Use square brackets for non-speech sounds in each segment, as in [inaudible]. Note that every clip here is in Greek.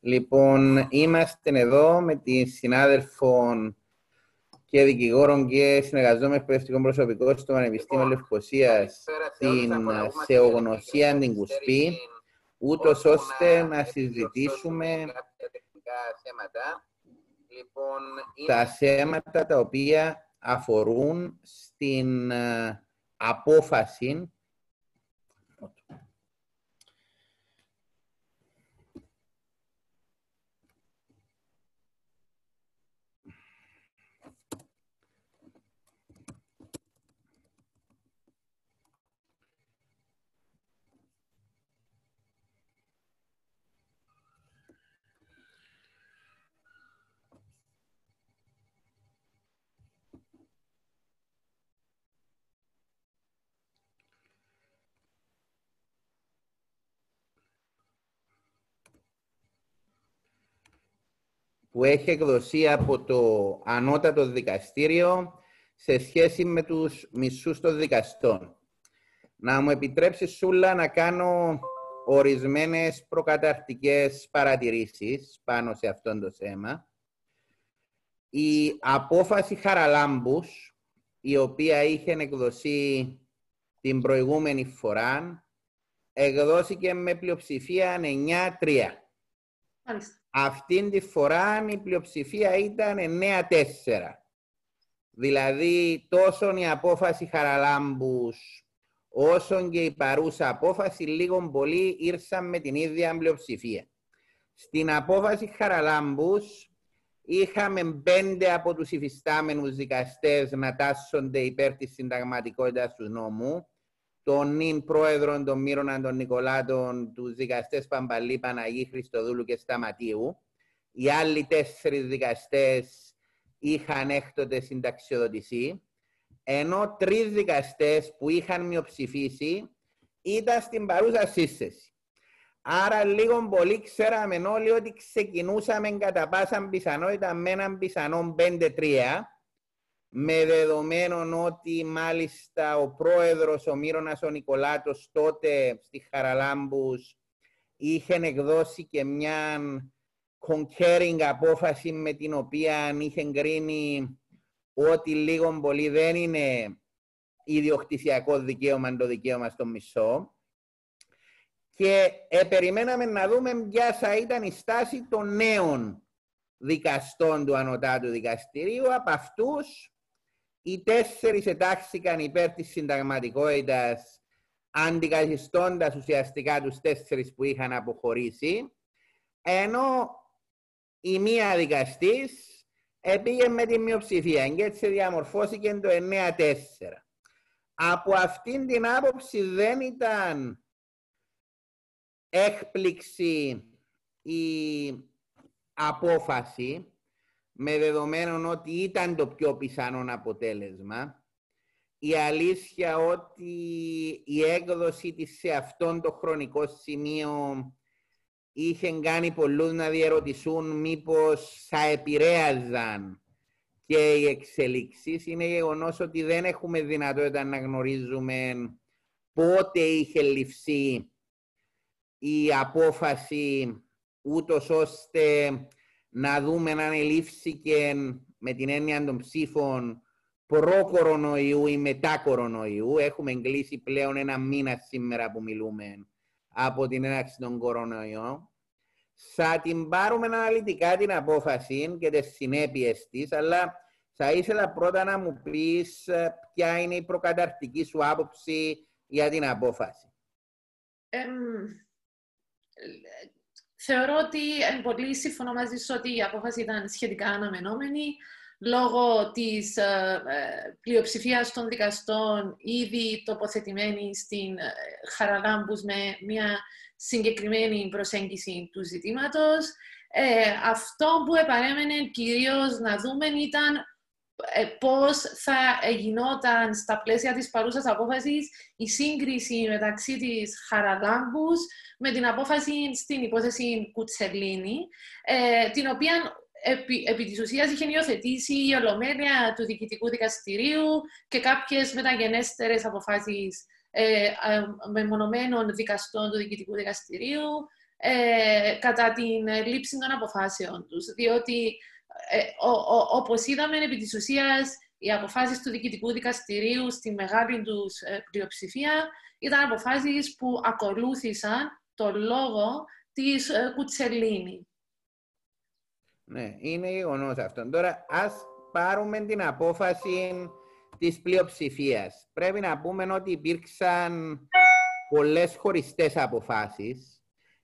Λοιπόν, είμαστε εδώ με τη συνάδελφο και δικηγόρων και συνεργαζόμενος εκπαιδευτικό προσωπικό στο Πανεπιστήμιο Λευκοσίας στην Θεογνωσία την Κουσπή, ούτως ώστε να συζητήσουμε τα θέματα τα οποία αφορούν στην ε, απόφαση που έχει εκδοθεί από το ανώτατο δικαστήριο σε σχέση με τους μισούς των δικαστών. Να μου επιτρέψεις, Σούλα, να κάνω ορισμένες προκαταρτικές παρατηρήσεις πάνω σε αυτό το θέμα. Η απόφαση Χαραλάμπους, η οποία είχε εκδοθεί την προηγούμενη φορά, εκδόθηκε με πλειοψηφία 9-3. Αυτήν τη φορά η πλειοψηφία ήταν 9-4. Δηλαδή τόσο η απόφαση Χαραλάμπους όσο και η παρούσα απόφαση λίγο πολύ ήρθαν με την ίδια πλειοψηφία. Στην απόφαση Χαραλάμπους είχαμε πέντε από τους υφιστάμενους δικαστές να τάσσονται υπέρ της συνταγματικότητας του νόμου τον νυν πρόεδρο των Μύρων των Νικολάτων, τους δικαστές Παμπαλή, Παναγή, Χριστοδούλου και Σταματίου. Οι άλλοι τέσσερις δικαστές είχαν έκτοτε συνταξιοδοτησή, ενώ τρεις δικαστές που είχαν μειοψηφίσει ήταν στην παρούσα σύσταση. Άρα λίγο πολύ ξέραμε όλοι ότι ξεκινούσαμε κατά πάσα πιθανότητα με έναν πιθανό 5-3 με δεδομένο ότι μάλιστα ο πρόεδρος, ο Μύρονας ο Νικολάτος, τότε στη Χαραλάμπους, είχε εκδώσει και μια concurring απόφαση με την οποία είχε γκρίνει ότι λίγο πολύ δεν είναι ιδιοκτησιακό δικαίωμα το δικαίωμα στο μισό. Και ε, περιμέναμε να δούμε ποια θα ήταν η στάση των νέων δικαστών του Ανωτάτου Δικαστηρίου. Από αυτούς οι τέσσερις ετάχθηκαν υπέρ της συνταγματικότητας αντικαθιστώντας ουσιαστικά τους τέσσερις που είχαν αποχωρήσει, ενώ η μία δικαστής πήγε με τη μειοψηφία και έτσι διαμορφώθηκε το 9-4. Από αυτήν την άποψη δεν ήταν έκπληξη η απόφαση με δεδομένο ότι ήταν το πιο πιθανό αποτέλεσμα. Η αλήθεια ότι η έκδοση της σε αυτόν το χρονικό σημείο είχε κάνει πολλούς να διερωτηθούν μήπως θα επηρέαζαν και οι εξελίξεις είναι γεγονός ότι δεν έχουμε δυνατότητα να γνωρίζουμε πότε είχε ληφθεί η απόφαση ούτως ώστε να δούμε αν ελήφθηκε με την έννοια των ψήφων προ-κορονοϊού ή μετά-κορονοϊού. Έχουμε εγκλήσει πλέον ένα μήνα σήμερα που μιλούμε από την έναρξη των κορονοϊών. Θα την πάρουμε αναλυτικά την απόφαση και τις συνέπειες της, αλλά θα ήθελα πρώτα να μου πεις ε, ποια είναι η προκαταρτική σου άποψη για την απόφαση. Θεωρώ ότι είναι πολύ σύμφωνο μαζί σου ότι η απόφαση ήταν σχετικά αναμενόμενη λόγω της ε, ε πλειοψηφίας των δικαστών ήδη τοποθετημένη στην ε, Χαραλάμπους με μια συγκεκριμένη προσέγγιση του ζητήματος. Ε, αυτό που επαρέμενε κυρίως να δούμε ήταν ε, πώς θα γινόταν στα πλαίσια της παρούσας απόφασης η σύγκριση μεταξύ της Χαραλάμπους με την απόφαση στην υπόθεση Κουτσελίνη, ε, την οποία επί, επί της ουσίας είχε υιοθετήσει η Ολομέλεια του Διοικητικού Δικαστηρίου και κάποιες μεταγενέστερες αποφάσεις ε, ε, μεμονωμένων δικαστών του Διοικητικού Δικαστηρίου, ε, κατά την λήψη των αποφάσεων τους. Διότι, ε, όπως είδαμε, επί της ουσίας, οι αποφάσεις του Διοικητικού Δικαστηρίου στη μεγάλη τους ε, πλειοψηφία ήταν αποφάσεις που ακολούθησαν το λόγο της ε, Κουτσελίνη. Ναι, είναι γεγονός αυτό. Τώρα, ας πάρουμε την απόφαση της πλειοψηφίας. Πρέπει να πούμε ότι υπήρξαν πολλές χωριστές αποφάσεις.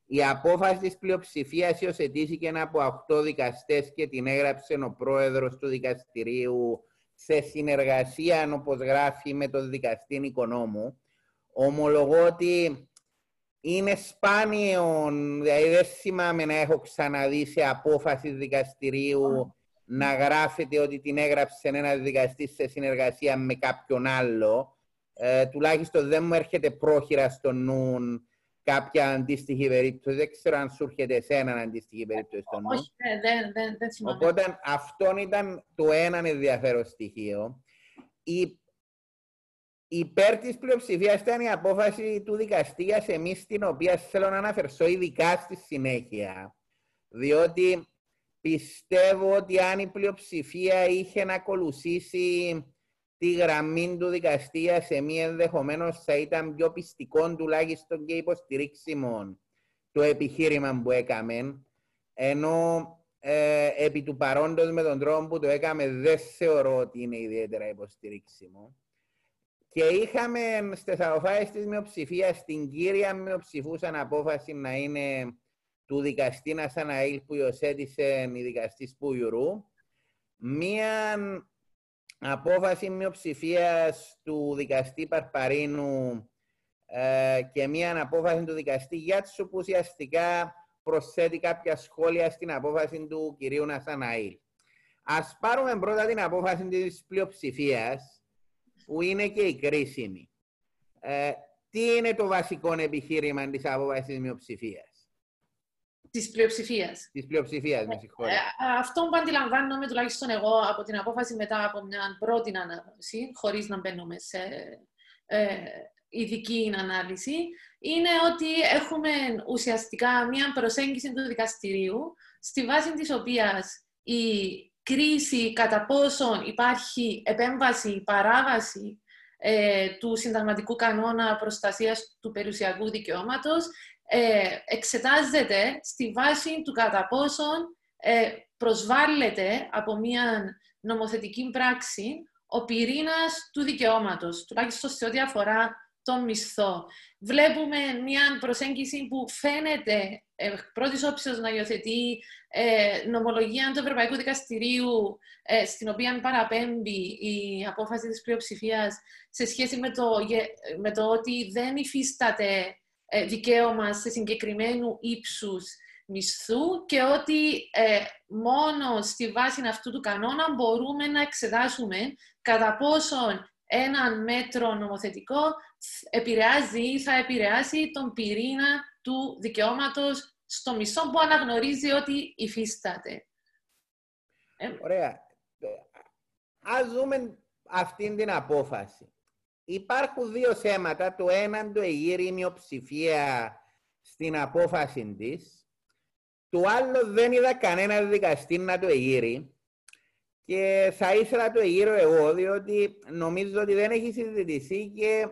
Η απόφαση της πλειοψηφίας υιοθετήθηκε από 8 δικαστές και την έγραψε ο πρόεδρος του δικαστηρίου σε συνεργασία, όπως γράφει, με τον δικαστή Οικονόμου. Ομολογώ ότι είναι σπάνιο, δηλαδή δεν θυμάμαι να έχω ξαναδεί σε απόφαση δικαστηρίου να γράφεται ότι την έγραψε ένα δικαστή σε συνεργασία με κάποιον άλλο. Ε, τουλάχιστον δεν μου έρχεται πρόχειρα στο νου κάποια αντίστοιχη περίπτωση. Δεν ξέρω αν σου έρχεται εσένα αντίστοιχη περίπτωση στο νου. Όχι, ε, δεν, δεν, δεν θυμάμαι. Οπότε αυτό ήταν το ένα ενδιαφέρον στοιχείο. Η υπέρ της πλειοψηφίας ήταν η απόφαση του δικαστή για εμεί, την οποία θέλω να αναφερθώ ειδικά στη συνέχεια. Διότι πιστεύω ότι αν η πλειοψηφία είχε να ακολουθήσει τη γραμμή του δικαστή σε μία ενδεχομένως θα ήταν πιο πιστικό τουλάχιστον και υποστηρίξιμο το επιχείρημα που έκαμε. Ενώ ε, επί του παρόντος με τον τρόπο που το έκαμε δεν θεωρώ ότι είναι ιδιαίτερα υποστηρίξιμο. Και είχαμε στι αποφάσει της μειοψηφίας την κύρια μειοψηφούσαν απόφαση να είναι του δικαστή Νασαναήλ που υιοθέτησε η δικαστής Σπούγιουρου. Μία απόφαση μειοψηφίας του δικαστή Παρπαρίνου ε, και μία απόφαση του δικαστή Γιάτσου που ουσιαστικά προσθέτει κάποια σχόλια στην απόφαση του κυρίου Νασαναήλ. Ας πάρουμε πρώτα την απόφαση της πλειοψηφίας που είναι και η κρίσιμη. Ε, τι είναι το βασικό επιχείρημα της απόφασης τη μειοψηφίας; Της πλειοψηφίας. Της πλειοψηφίας, με συγχωρείτε. Ε, αυτό που αντιλαμβάνομαι τουλάχιστον εγώ από την απόφαση μετά από μια πρώτη ανάγνωση, χωρίς να μπαίνουμε σε ε, ειδική ανάλυση, είναι ότι έχουμε ουσιαστικά μια προσέγγιση του δικαστηρίου, στη βάση της οποίας η κρίση κατά πόσον υπάρχει επέμβαση, παράβαση ε, του συνταγματικού κανόνα προστασίας του περιουσιακού δικαιώματος ε, εξετάζεται στη βάση του κατά πόσον ε, προσβάλλεται από μια νομοθετική πράξη ο πυρήνας του δικαιώματος, τουλάχιστον σε ό,τι αφορά τον μισθό. Βλέπουμε μια προσέγγιση που φαίνεται ε, πρώτης όψεως να υιοθετεί ε, νομολογία του Ευρωπαϊκού Δικαστηρίου, ε, στην οποία παραπέμπει η απόφαση της πλειοψηφίας σε σχέση με το, με το ότι δεν υφίσταται ε, δικαίωμα σε συγκεκριμένου ύψους μισθού και ότι ε, μόνο στη βάση αυτού του κανόνα μπορούμε να εξετάσουμε κατά πόσον ένα μέτρο νομοθετικό επηρεάζει ή θα επηρεάσει τον πυρήνα του δικαιώματος στο μισό που αναγνωρίζει ότι υφίσταται. Ε, Ωραία. Ας δούμε αυτήν την απόφαση. Υπάρχουν δύο θέματα. Το ένα το εγείρει η μειοψηφία στην απόφαση της. Το άλλο δεν είδα κανένα δικαστή να το εγείρει. Και θα ήθελα το εγείρω εγώ, διότι νομίζω ότι δεν έχει συζητηθεί και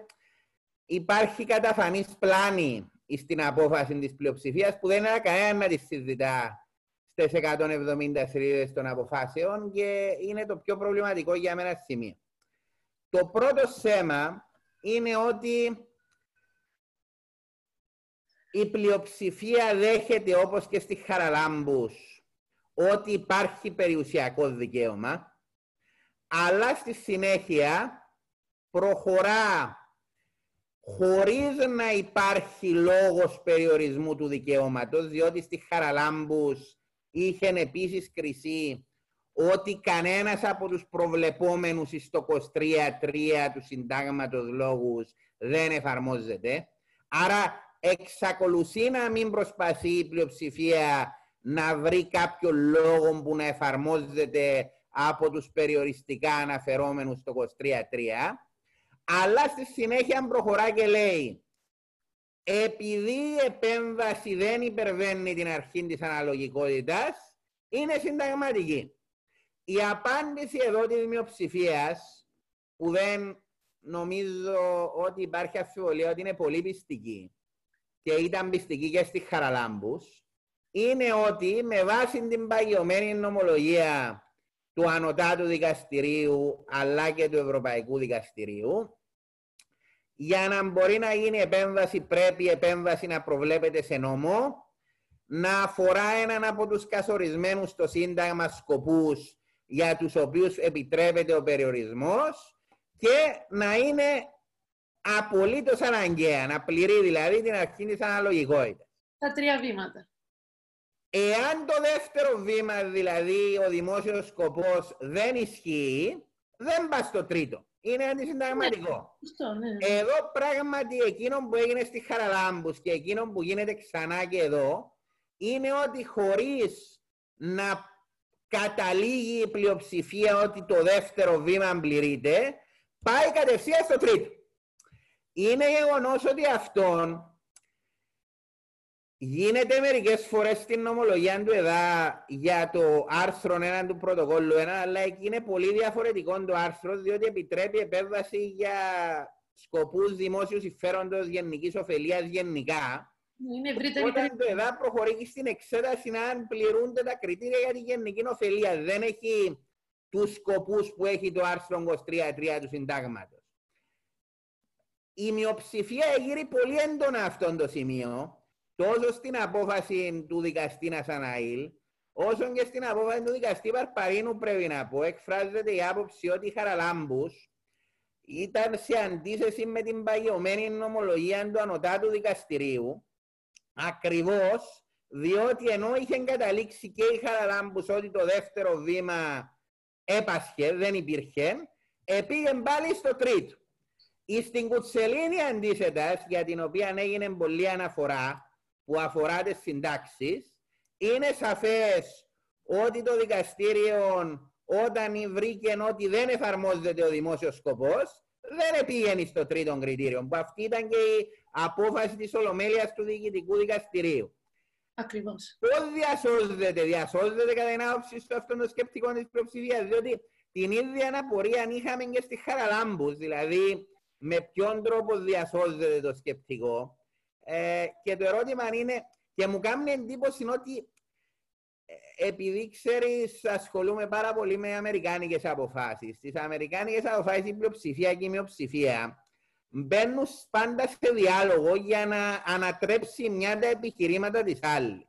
υπάρχει καταφανής πλάνη στην απόφαση της πλειοψηφίας που δεν είναι κανένα να τη συζητά στις 170 σελίδες των αποφάσεων και είναι το πιο προβληματικό για μένα σημείο. Το πρώτο θέμα είναι ότι η πλειοψηφία δέχεται όπως και στη Χαραλάμπους ότι υπάρχει περιουσιακό δικαίωμα αλλά στη συνέχεια προχωρά χωρίς να υπάρχει λόγος περιορισμού του δικαιώματος, διότι στη Χαραλάμπους είχε επίσης κρισί ότι κανένας από τους προβλεπόμενους στο 23-3 του συντάγματος λόγους δεν εφαρμόζεται. Άρα εξακολουθεί να μην προσπαθεί η πλειοψηφία να βρει κάποιο λόγο που να εφαρμόζεται από τους περιοριστικά αναφερόμενους στο 23-3 αλλά στη συνέχεια προχωρά και λέει επειδή η επέμβαση δεν υπερβαίνει την αρχή της αναλογικότητας, είναι συνταγματική. Η απάντηση εδώ της μειοψηφίας που δεν νομίζω ότι υπάρχει αφιβολία ότι είναι πολύ πιστική και ήταν πιστική και στη Χαραλάμπους, είναι ότι με βάση την παγιωμένη νομολογία του Ανωτάτου Δικαστηρίου αλλά και του Ευρωπαϊκού Δικαστηρίου, για να μπορεί να γίνει επέμβαση πρέπει η επέμβαση να προβλέπεται σε νόμο, να αφορά έναν από τους καθορισμένους στο Σύνταγμα σκοπούς για τους οποίους επιτρέπεται ο περιορισμός και να είναι απολύτως αναγκαία, να πληρεί δηλαδή την αρχή της αναλογικότητας. Τα τρία βήματα. Εάν το δεύτερο βήμα, δηλαδή ο δημόσιος σκοπός, δεν ισχύει, δεν πας στο τρίτο. Είναι αντισυνταγματικό. Ναι, ναι. Εδώ πράγματι εκείνο που έγινε στη Χαραλάμπους και εκείνο που γίνεται ξανά και εδώ, είναι ότι χωρίς να καταλήγει η πλειοψηφία ότι το δεύτερο βήμα πληρείται, πάει κατευθείαν στο τρίτο. Είναι γεγονός ότι αυτόν γίνεται μερικές φορές στην νομολογία του ΕΔΑ για το άρθρο 1 του πρωτοκόλλου 1, αλλά εκεί είναι πολύ διαφορετικό το άρθρο, διότι επιτρέπει επέμβαση για σκοπούς δημόσιου συμφέροντος γενικής ωφελίας γενικά, είναι ευρύτερη Όταν το ΕΔΑ προχωρεί στην εξέταση να πληρούνται τα κριτήρια για τη γενική ωφελία. Δεν έχει τους σκοπούς που έχει το άρθρο 23.3 του συντάγματος. Η μειοψηφία γύρει πολύ έντονα αυτό το σημείο, τόσο στην απόφαση του δικαστή Νασαναήλ, όσο και στην απόφαση του δικαστή Παρπαρίνου πρέπει να πω, εκφράζεται η άποψη ότι η Χαραλάμπους ήταν σε αντίθεση με την παγιωμένη νομολογία του Ανωτάτου Δικαστηρίου, Ακριβώς διότι ενώ είχε καταλήξει και η Χαραλάμπους ότι το δεύτερο βήμα έπασχε, δεν υπήρχε, επήγε πάλι στο τρίτο. Η στην Κουτσελίνη αντίθετας, για την οποία έγινε πολλή αναφορά, που αφορά τις συντάξεις, είναι σαφές ότι το δικαστήριο όταν βρήκε ότι δεν εφαρμόζεται ο δημόσιος σκοπός, δεν επήγαινε στο τρίτο κριτήριο, που αυτή ήταν και η απόφαση της Ολομέλειας του Διοικητικού Δικαστηρίου. Ακριβώς. Πώς διασώζεται, διασώζεται κατά την άποψη στο αυτόν το σκεπτικό της πλειοψηφίας, διότι την ίδια απορία είχαμε και στη Χαραλάμπους, δηλαδή με ποιον τρόπο διασώζεται το σκεπτικό. Ε, και το ερώτημα είναι, και μου κάνει εντύπωση ότι ε, επειδή ξέρεις, ασχολούμαι πάρα πολύ με αμερικάνικες αποφάσεις. Στι αμερικάνικες αποφάσεις η πλειοψηφία και η μειοψηφία μπαίνουν πάντα σε διάλογο για να ανατρέψει μια τα επιχειρήματα της άλλης.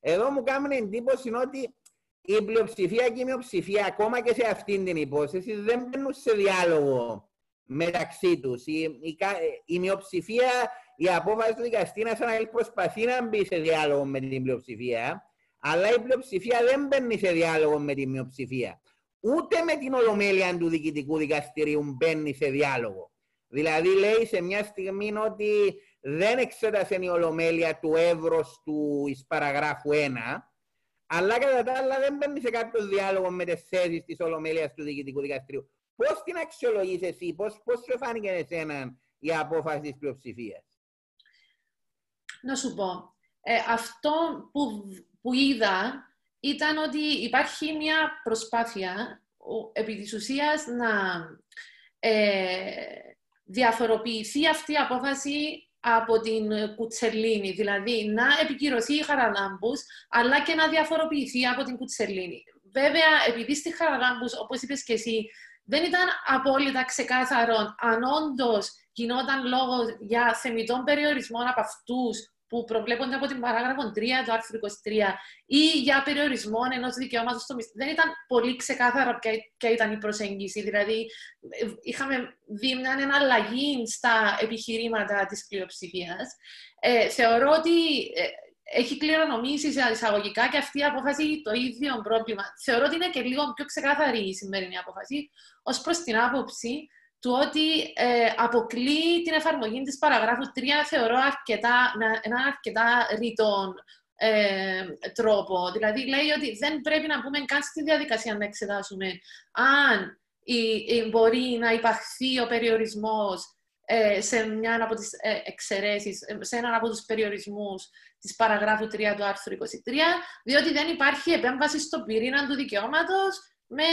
Εδώ μου κάνουν εντύπωση ότι η πλειοψηφία και η μειοψηφία, ακόμα και σε αυτήν την υπόθεση, δεν μπαίνουν σε διάλογο μεταξύ τους. Η, η, η μειοψηφία, η απόφαση του δικαστή να σαν προσπαθεί να μπει σε διάλογο με την πλειοψηφία, αλλά η πλειοψηφία δεν μπαίνει σε διάλογο με την μειοψηφία. Ούτε με την ολομέλεια του διοικητικού δικαστηρίου μπαίνει σε διάλογο. Δηλαδή λέει σε μια στιγμή ότι δεν εξέτασε η ολομέλεια του εύρος του εις παραγράφου 1, αλλά κατά τα άλλα δεν μπαίνει σε κάποιο διάλογο με τις θέσεις της ολομέλειας του Διοικητικού Δικαστηρίου. Πώς την αξιολογείς εσύ, πώς πώς σου φάνηκε εσένα η απόφαση της πλειοψηφίας; Να σου πω. Ε, αυτό που, που είδα ήταν ότι υπάρχει μια προσπάθεια επί της ουσίας να ε, διαφοροποιηθεί αυτή η απόφαση από την Κουτσελίνη, δηλαδή να επικυρωθεί η Χαραλάμπους, αλλά και να διαφοροποιηθεί από την Κουτσελίνη. Βέβαια, επειδή στη Χαραλάμπους, όπως είπες και εσύ, δεν ήταν απόλυτα ξεκάθαρο αν όντως γινόταν λόγος για θεμητών περιορισμών από αυτούς που προβλέπονται από την παράγραφο 3 του άρθρου 23 ή για περιορισμό ενός δικαιώματος στο μισθό. Δεν ήταν πολύ ξεκάθαρα ποια, ήταν η προσέγγιση. Δηλαδή, είχαμε δει μια εναλλαγή στα επιχειρήματα της πλειοψηφίας. Ε, θεωρώ ότι ε, έχει κληρονομήσει σε εισαγωγικά και αυτή η απόφαση το ίδιο πρόβλημα. Θεωρώ ότι είναι και λίγο πιο ξεκάθαρη η σημερινή απόφαση ως προς την άποψη του ότι ε, αποκλεί την εφαρμογή της παραγράφου 3 θεωρώ αρκετά, με ένα αρκετά ρητό ε, τρόπο. Δηλαδή λέει ότι δεν πρέπει να πούμε καν στη διαδικασία να εξετάσουμε αν η, η, μπορεί να υπαχθεί ο περιορισμός ε, σε μια από τις ε, εξαιρέσεις, ε, σε έναν από τους περιορισμούς της παραγράφου 3 του άρθρου 23, διότι δεν υπάρχει επέμβαση στον πυρήνα του δικαιώματος με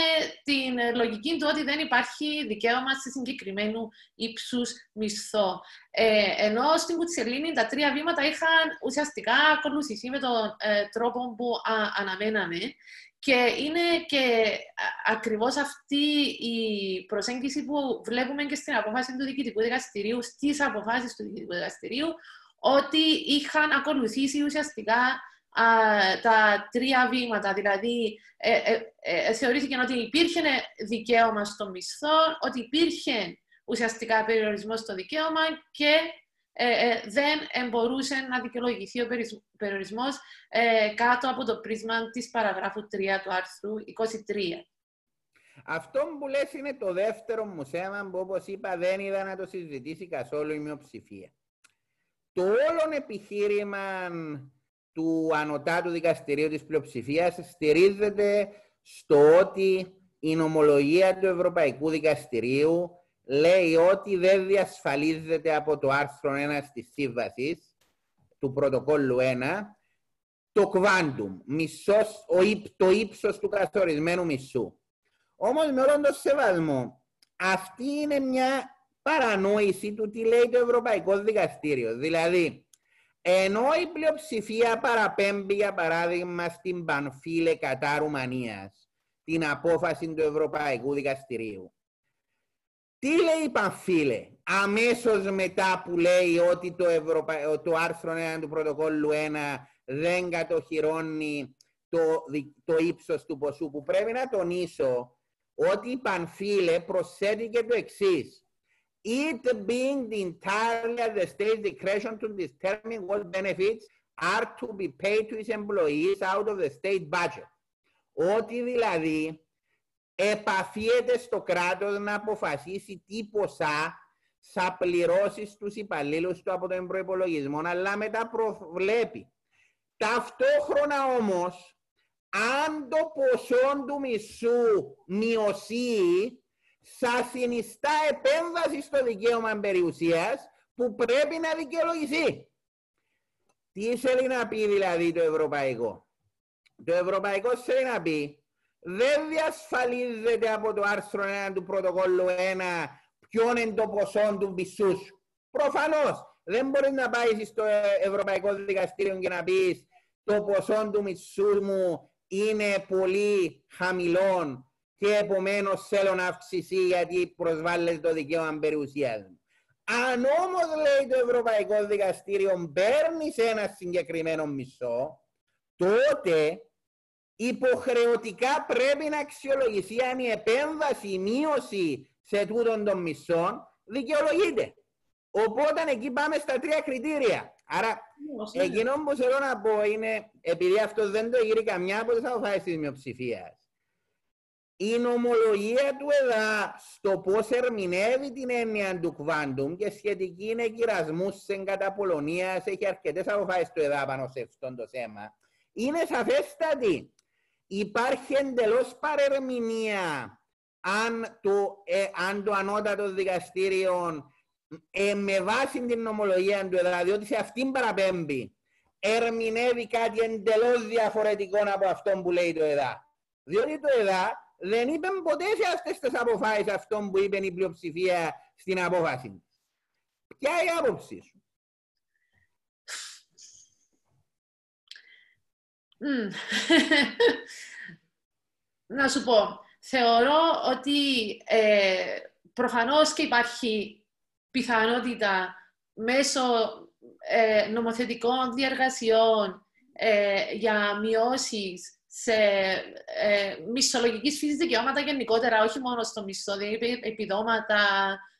την λογική του ότι δεν υπάρχει δικαίωμα σε συγκεκριμένου ύψους μισθό. Ε, ενώ στην Κουτσελίνη τα τρία βήματα είχαν ουσιαστικά ακολουθηθεί με τον τρόπο που αναμέναμε και είναι και ακριβώς αυτή η προσέγγιση που βλέπουμε και στην απόφαση του Διοικητικού Δικαστηρίου, στις αποφάσεις του Διοικητικού Δικαστηρίου, ότι είχαν ακολουθήσει ουσιαστικά τα τρία βήματα. Δηλαδή, ε, ε, ε, θεωρήθηκε ότι υπήρχε δικαίωμα στο μισθό, ότι υπήρχε ουσιαστικά περιορισμός στο δικαίωμα και ε, ε, δεν μπορούσε να δικαιολογηθεί ο περιορισμός ε, κάτω από το πρίσμα της παραγράφου 3 του άρθρου 23. Αυτό που λες είναι το δεύτερο μου θέμα που όπως είπα δεν είδα να το συζητήσει καθόλου η μειοψηφία. Το όλο επιχείρημα του ανωτάτου δικαστηρίου της πλειοψηφίας στηρίζεται στο ότι η νομολογία του Ευρωπαϊκού Δικαστηρίου λέει ότι δεν διασφαλίζεται από το άρθρο 1 της σύμβασης του πρωτοκόλλου 1 το quantum, μισός, ο, το ύψος του καθορισμένου μισού. Όμως με όλον τον σεβασμό, αυτή είναι μια παρανόηση του τι λέει το Ευρωπαϊκό Δικαστήριο. Δηλαδή, ενώ η πλειοψηφία παραπέμπει για παράδειγμα στην Πανφίλε κατά Ρουμανίας, την απόφαση του Ευρωπαϊκού Δικαστηρίου, τι λέει η Πανφίλε, αμέσως μετά που λέει ότι το, Ευρωπα... το άρθρο 1 του πρωτοκόλλου 1 δεν κατοχυρώνει το, το ύψος του ποσού που πρέπει να τονίσω ότι η Πανφίλε προσθέτει και το εξής. It being the entirely at the state's discretion to determine what benefits are to be paid to its employees out of the state budget. Ότι δηλαδή επαφίεται στο κράτος να αποφασίσει τι ποσά θα πληρώσει στους υπαλλήλους του από τον προπολογισμό, αλλά μετά προβλέπει. Ταυτόχρονα όμως, αν το ποσό του μισού μειωσεί, θα συνιστά επέμβαση στο δικαίωμα περιουσίας που πρέπει να δικαιολογηθεί. Τι θέλει να πει δηλαδή το ευρωπαϊκό; Το ευρωπαϊκό θέλει να πει; Δεν διασφαλίζεται από το άρθρο 1 του πρωτοκόλλου 1 ποιον είναι το ποσό του μισούς σου. Προφανώς δεν μπορεί να πάει στο Ευρωπαϊκό Δικαστήριο και να πεις το ποσό του μισού μου είναι πολύ χαμηλό και επομένως θέλω να αυξηθεί γιατί προσβάλλεται το δικαίωμα περιουσίας μου. Αν όμως λέει το Ευρωπαϊκό Δικαστήριο παίρνει ένα συγκεκριμένο μισό, τότε υποχρεωτικά πρέπει να αξιολογηθεί αν η επέμβαση, η μείωση σε τούτον των μισών δικαιολογείται. Οπότε εκεί πάμε στα τρία κριτήρια. Άρα, εκείνο που θέλω να πω είναι, επειδή αυτό δεν το γύρει καμιά από τις αποφάσεις της μειοψηφίας, η νομολογία του ΕΔΑ στο πώς ερμηνεύει την έννοια του quantum και σχετική είναι κυρασμούς σε κατά Πολωνία, έχει αρκετές αποφάσεις του ΕΔΑ πάνω σε αυτό το θέμα. Είναι σαφέστατη υπάρχει εντελώς παρερμηνία αν το, ε, αν το ανώτατο δικαστήριο ε, με βάση την νομολογία του ΕΔΑ, διότι σε αυτήν παραπέμπει, ερμηνεύει κάτι εντελώς διαφορετικό από αυτό που λέει το ΕΔΑ. Διότι το ΕΔΑ δεν είπε ποτέ σε αυτές τις αποφάσεις αυτό που είπε η πλειοψηφία στην απόφαση. Ποια είναι η άποψη σου; Να σου πω, θεωρώ ότι ε, προφανώς και υπάρχει πιθανότητα μέσω ε, νομοθετικών διεργασιών ε, για μειώσεις σε ε, μισθολογικής φύσης δικαιώματα γενικότερα, όχι μόνο στο μισθό, δηλαδή επιδόματα,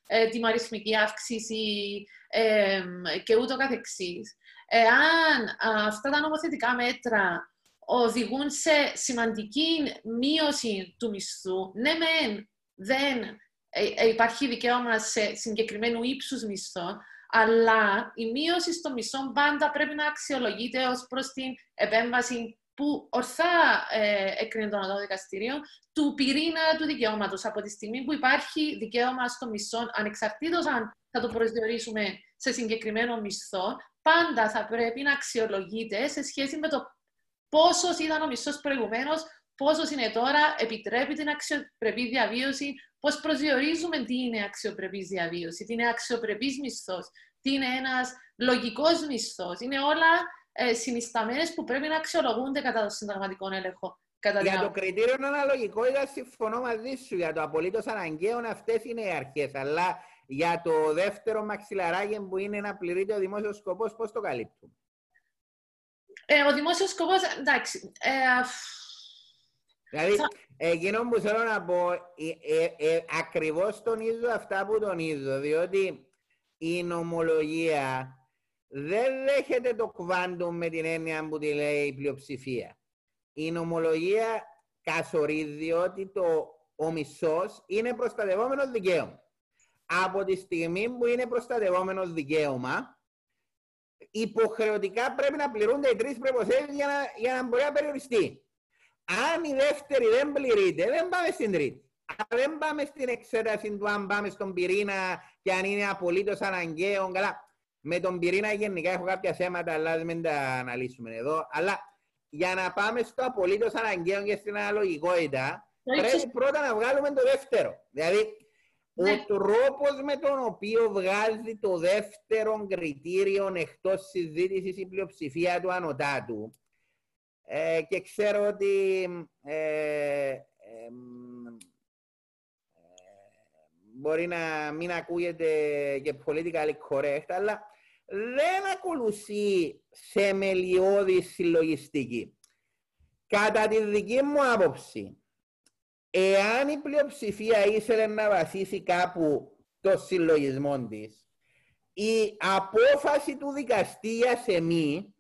ε, τιμαριθμική αύξηση ε, και ούτω καθεξής. Εάν αυτά τα νομοθετικά μέτρα οδηγούν σε σημαντική μείωση του μισθού, ναι μεν δεν ε, ε, υπάρχει δικαίωμα σε συγκεκριμένου ύψους μισθών, αλλά η μείωση στο μισθό πάντα πρέπει να αξιολογείται ως προς την επέμβαση που ορθά ε, έκρινε το Ανώτατο Δικαστήριο, του πυρήνα του δικαιώματος. Από τη στιγμή που υπάρχει δικαίωμα στο μισθό, ανεξαρτήτως αν θα το προσδιορίσουμε σε συγκεκριμένο μισθό, πάντα θα πρέπει να αξιολογείται σε σχέση με το πόσος ήταν ο μισθός προηγουμένως, πόσος είναι τώρα, επιτρέπει την αξιοπρεπή διαβίωση, πώς προσδιορίζουμε τι είναι αξιοπρεπής διαβίωση, τι είναι αξιοπρεπής μισθός, τι είναι ένας λογικός μισθός. Είναι όλα ε, συνισταμένες που πρέπει να αξιολογούνται κατά το συνταγματικό έλεγχο. Κατά για το κριτήριο αναλογικότητα συμφωνώ μαζί σου. Για το απολύτως αναγκαίο αυτές είναι οι αρχές. Αλλά για το δεύτερο μαξιλαράκι που είναι να πληρείται ο δημόσιος σκοπός, πώς το καλύπτουμε; Ε, ο δημόσιος σκοπός, εντάξει. Ε, δηλαδή, εκείνο που θέλω να πω, ε, ε, ε, ακριβώς τονίζω αυτά που τονίζω, διότι η νομολογία δεν δέχεται το κουβάντο με την έννοια που τη λέει η πλειοψηφία. Η νομολογία καθορίζει ότι το, ο μισός είναι προστατευόμενος δικαίωμα. Από τη στιγμή που είναι προστατευόμενος δικαίωμα, υποχρεωτικά πρέπει να πληρούνται οι τρεις προποθέσει για, να, για να μπορεί να περιοριστεί. Αν η δεύτερη δεν πληρείται, δεν πάμε στην τρίτη. Αν δεν πάμε στην εξέταση του αν πάμε στον πυρήνα και αν είναι απολύτως αναγκαίο. Καλά. Με τον πυρήνα γενικά έχω κάποια θέματα, αλλά δεν τα αναλύσουμε εδώ. Αλλά για να πάμε στο απολύτως αναγκαίο και στην αναλογικότητα, πρέπει πρώτα να βγάλουμε το δεύτερο. Δηλαδή, ο ναι. τρόπος με τον οποίο βγάζει το δεύτερο κριτήριο εκτός συζήτησης η πλειοψηφία του ανωτάτου ε, και ξέρω ότι ε, ε, μπορεί να μην ακούγεται και political correct, αλλά δεν ακολουθεί σε μελιώδη συλλογιστική. Κατά τη δική μου άποψη, Εάν η πλειοψηφία ήθελε να βασίσει κάπου το συλλογισμό της, η απόφαση του δικαστή για σεμή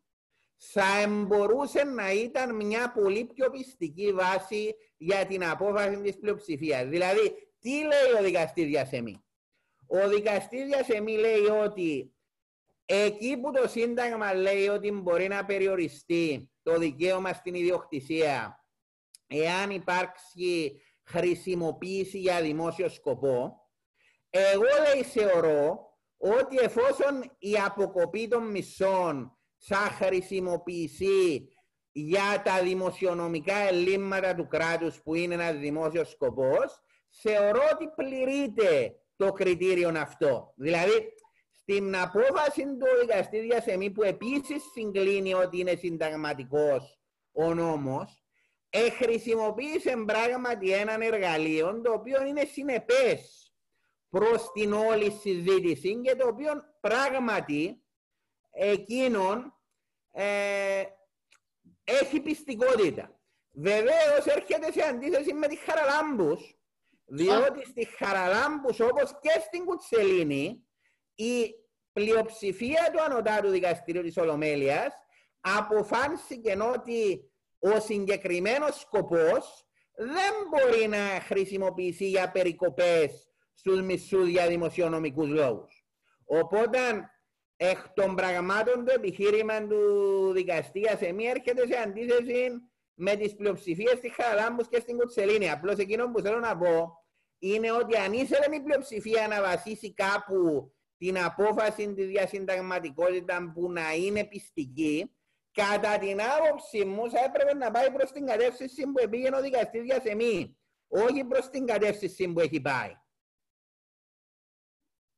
θα μπορούσε να ήταν μια πολύ πιο πιστική βάση για την απόφαση της πλειοψηφίας. Δηλαδή, τι λέει ο δικαστής για σεμή. Ο δικαστής για σεμή λέει ότι εκεί που το Σύνταγμα λέει ότι μπορεί να περιοριστεί το δικαίωμα στην ιδιοκτησία εάν υπάρξει χρησιμοποίηση για δημόσιο σκοπό, εγώ λέει θεωρώ ότι εφόσον η αποκοπή των μισών θα χρησιμοποιηθεί για τα δημοσιονομικά ελλείμματα του κράτους που είναι ένας δημόσιος σκοπός, θεωρώ ότι πληρείται το κριτήριο αυτό. Δηλαδή, στην απόφαση του δικαστή διασεμή που επίσης συγκλίνει ότι είναι συνταγματικός ο νόμος, εχρησιμοποίησε πράγματι έναν εργαλείο το οποίο είναι συνεπές προς την όλη συζήτηση και το οποίο πράγματι εκείνον ε, έχει πιστικότητα. Βεβαίως έρχεται σε αντίθεση με τη Χαραλάμπους, διότι στη Χαραλάμπους όπως και στην Κουτσελίνη η πλειοψηφία του Ανωτάτου Δικαστηρίου της Ολομέλειας αποφάνθηκε ότι ο συγκεκριμένος σκοπός δεν μπορεί να χρησιμοποιηθεί για περικοπές στους μισούς για δημοσιονομικούς λόγους. Οπότε, εκ των πραγμάτων το επιχείρημα του δικαστή μία έρχεται σε αντίθεση με τις πλειοψηφίες στη Χαραλάμπους και στην Κουτσελίνη. Απλώς εκείνο που θέλω να πω είναι ότι αν ήθελε η πλειοψηφία να βασίσει κάπου την απόφαση τη διασυνταγματικότητα που να είναι πιστική, Κατά την άποψη μου θα έπρεπε να πάει προς την κατεύθυνση που πήγαινε ο δικαστής για σεμή, όχι προς την κατεύθυνση που έχει πάει.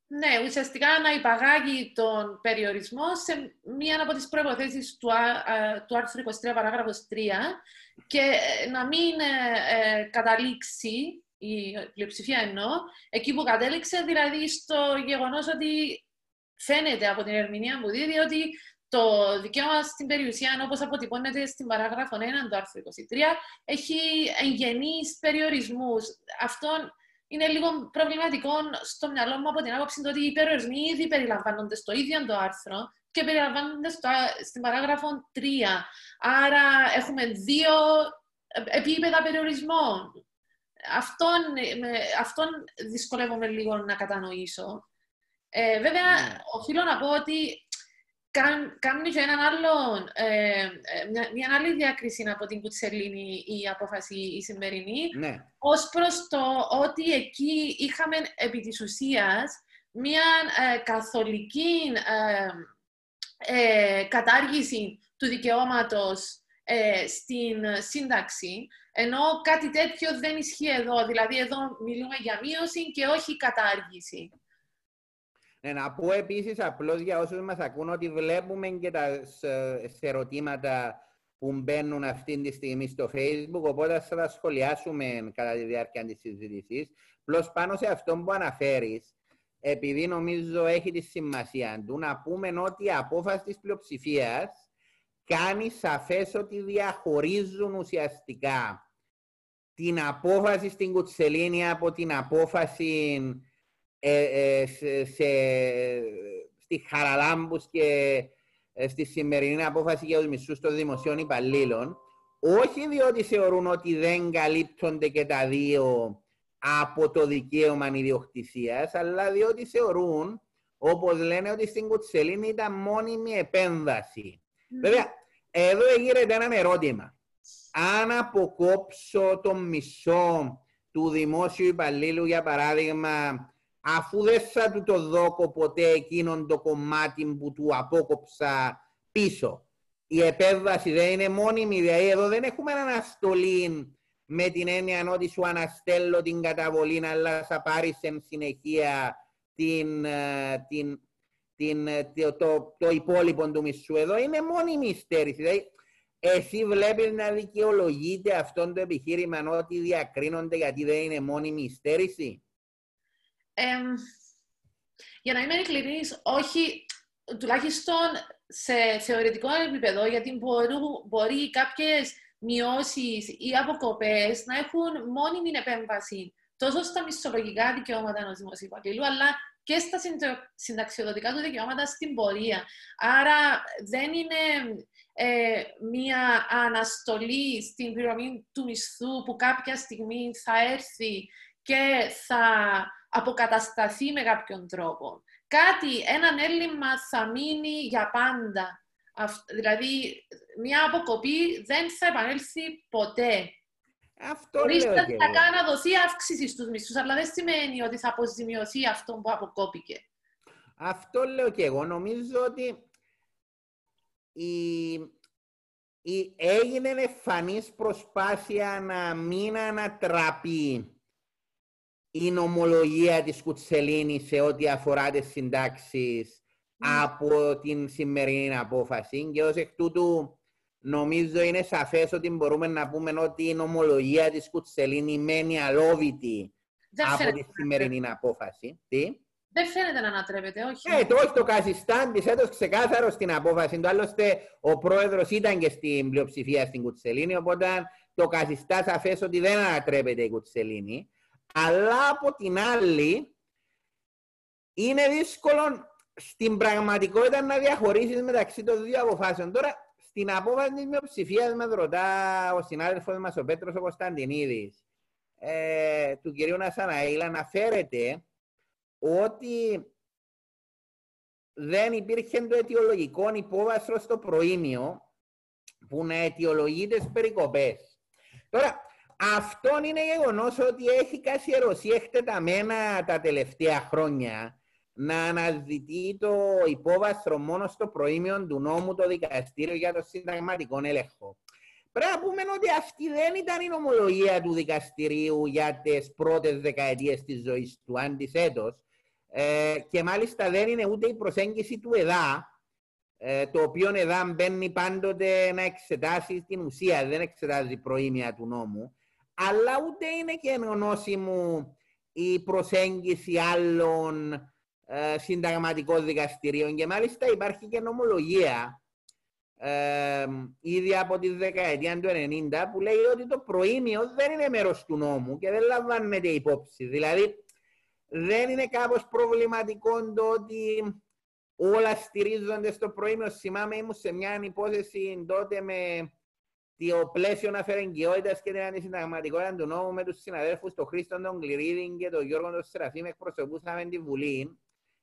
Ναι, ουσιαστικά να υπαγάγει τον περιορισμό σε μία από τις προϋποθέσεις του, του άρθρου 23 παράγραφος 3 και ε, να μην ε, ε, καταλήξει η πλειοψηφία εννοώ, εκεί που κατέληξε, δηλαδή στο γεγονός ότι φαίνεται από την ερμηνεία που δίδει ότι το δικαίωμα στην περιουσία, όπως αποτυπώνεται στην παράγραφο 1 του άρθρου 23, έχει εγγενείς περιορισμούς. Αυτό είναι λίγο προβληματικό στο μυαλό μου από την άποψη ότι οι περιορισμοί ήδη περιλαμβάνονται στο ίδιο το άρθρο και περιλαμβάνονται στο, στην παράγραφο 3. Άρα έχουμε δύο επίπεδα περιορισμών. Αυτόν, με, αυτόν δυσκολεύομαι λίγο να κατανοήσω. Ε, βέβαια, ναι. οφείλω να πω ότι κάνει και έναν άλλο, ε, ε, μια, μια, άλλη διάκριση από την Κουτσελίνη η απόφαση η σημερινή, ναι. ως προς το ότι εκεί είχαμε επί της ουσίας μια ε, καθολική ε, κατάργηση του δικαιώματος στην σύνταξη, ενώ κάτι τέτοιο δεν ισχύει εδώ. Δηλαδή, εδώ μιλούμε για μείωση και όχι κατάργηση. Ναι, να πω επίσης απλώς για όσους μας ακούν ότι βλέπουμε και τα ερωτήματα που μπαίνουν αυτή τη στιγμή στο Facebook, οπότε θα τα σχολιάσουμε κατά τη διάρκεια της συζήτησης. Απλώς πάνω σε αυτό που αναφέρεις, επειδή νομίζω έχει τη σημασία του, να πούμε ότι η απόφαση της πλειοψηφίας κάνει σαφές ότι διαχωρίζουν ουσιαστικά την απόφαση στην Κουτσελίνη από την απόφαση ε, ε, σε, στη Χαραλάμπους και ε, στη σημερινή απόφαση για τους μισούς των δημοσίων υπαλλήλων, όχι διότι θεωρούν ότι δεν καλύπτονται και τα δύο από το δικαίωμα ιδιοκτησίας, αλλά διότι θεωρούν, όπως λένε, ότι στην Κουτσελίνη ήταν μόνιμη επέμβαση. Βέβαια, εδώ γίνεται ένα ερώτημα. Αν αποκόψω το μισό του δημόσιου υπαλλήλου, για παράδειγμα, αφού δεν θα του το δώκω ποτέ εκείνον το κομμάτι που του απόκοψα πίσω. Η επέμβαση δεν είναι μόνιμη, δηλαδή εδώ δεν έχουμε αναστολή με την έννοια ότι σου αναστέλω την καταβολή, αλλά θα πάρεις εν συνεχεία την, ε, την, την, ε, το, το, το υπόλοιπο του μισού. Εδώ είναι μόνιμη στέρηση. Δηλαδή, εσύ βλέπεις να δικαιολογείται αυτό το επιχείρημα ότι διακρίνονται γιατί δεν είναι μόνιμη στέρηση για να είμαι ειλικρινής, όχι, τουλάχιστον σε θεωρητικό επίπεδο, γιατί μπορούν, μπορεί κάποιες μειώσεις ή αποκοπές να έχουν μόνιμη επέμβαση τόσο στα μισθολογικά δικαιώματα ενός δημοσίου υπαλλήλου, αλλά και στα συνταξιοδοτικά του δικαιώματα στην πορεία. Άρα δεν είναι ε, μία αναστολή στην πληρωμή του μισθού που κάποια στιγμή θα έρθει και θα αποκατασταθεί με κάποιον τρόπο. Κάτι, έναν έλλειμμα θα μείνει για πάντα. Δηλαδή, μια αποκοπή δεν θα επανέλθει ποτέ. Αυτό Χωρίς λέω να, να δοθεί αύξησης στους μισθούς, αλλά δεν σημαίνει ότι θα αποζημιωθεί αυτό που αποκόπηκε. Αυτό λέω και εγώ. Νομίζω ότι η, η έγινε εμφανής προσπάθεια να μην ανατραπεί η νομολογία της Κουτσελίνη σε ό,τι αφορά τις συντάξεις από την σημερινή απόφαση και ως εκ τούτου νομίζω είναι σαφές ότι μπορούμε να πούμε ότι η νομολογία της Κουτσελίνη μένει αλόβητη από τη σημερινή απόφαση. Τι; Δεν φαίνεται να ανατρέπεται, όχι. Ε, το όχι το Κασιστάν της έδωσε ξεκάθαρο στην απόφαση του. Άλλωστε, ο πρόεδρος ήταν και στην πλειοψηφία στην Κουτσελίνη. Οπότε το Κασιστάν σαφές ότι δεν ανατρέπεται η Κουτσελίνη. Αλλά από την άλλη, είναι δύσκολο στην πραγματικότητα να διαχωρίσεις μεταξύ των δύο αποφάσεων. Τώρα, στην απόφαση της μειοψηφίας με ρωτά ο συνάδελφος μας, ο Πέτρος ο Κωνσταντινίδης, ε, του κυρίου Νασαναήλ, αναφέρεται ότι δεν υπήρχε το αιτιολογικό υπόβαστρο στο προήμιο που να αιτιολογεί τις περικοπές. Τώρα, αυτό είναι γεγονός ότι έχει καθιερώσει εκτεταμένα τα τελευταία χρόνια να αναζητεί το υπόβαθρο μόνο στο προήμιο του νόμου το δικαστήριο για το συνταγματικό έλεγχο. Πρέπει να πούμε ότι αυτή δεν ήταν η νομολογία του δικαστηρίου για τις πρώτες δεκαετίες της ζωής του, αντιθέτω. Ε, και μάλιστα δεν είναι ούτε η προσέγγιση του ΕΔΑ, ε, το οποίο ΕΔΑ μπαίνει πάντοτε να εξετάσει την ουσία, δεν εξετάζει προήμια του νόμου αλλά ούτε είναι και ενωνώσιμο η προσέγγιση άλλων ε, συνταγματικών δικαστηρίων και μάλιστα υπάρχει και νομολογία ε, ήδη από τη δεκαετία του 90 που λέει ότι το προήμιο δεν είναι μέρος του νόμου και δεν λαμβάνεται υπόψη. Δηλαδή δεν είναι κάπως προβληματικό το ότι όλα στηρίζονται στο προήμιο. Θυμάμαι ήμουν σε μια υπόθεση τότε με το πλαίσιο αφαιρεγγιότητας και την αντισυνταγματικότητα του νόμου με τους συναδέλφους, τον Χρήστο τον Κληρίδη και τον Γιώργο τον Σεραφείμ, εκπροσωπούσαμε τη Βουλή.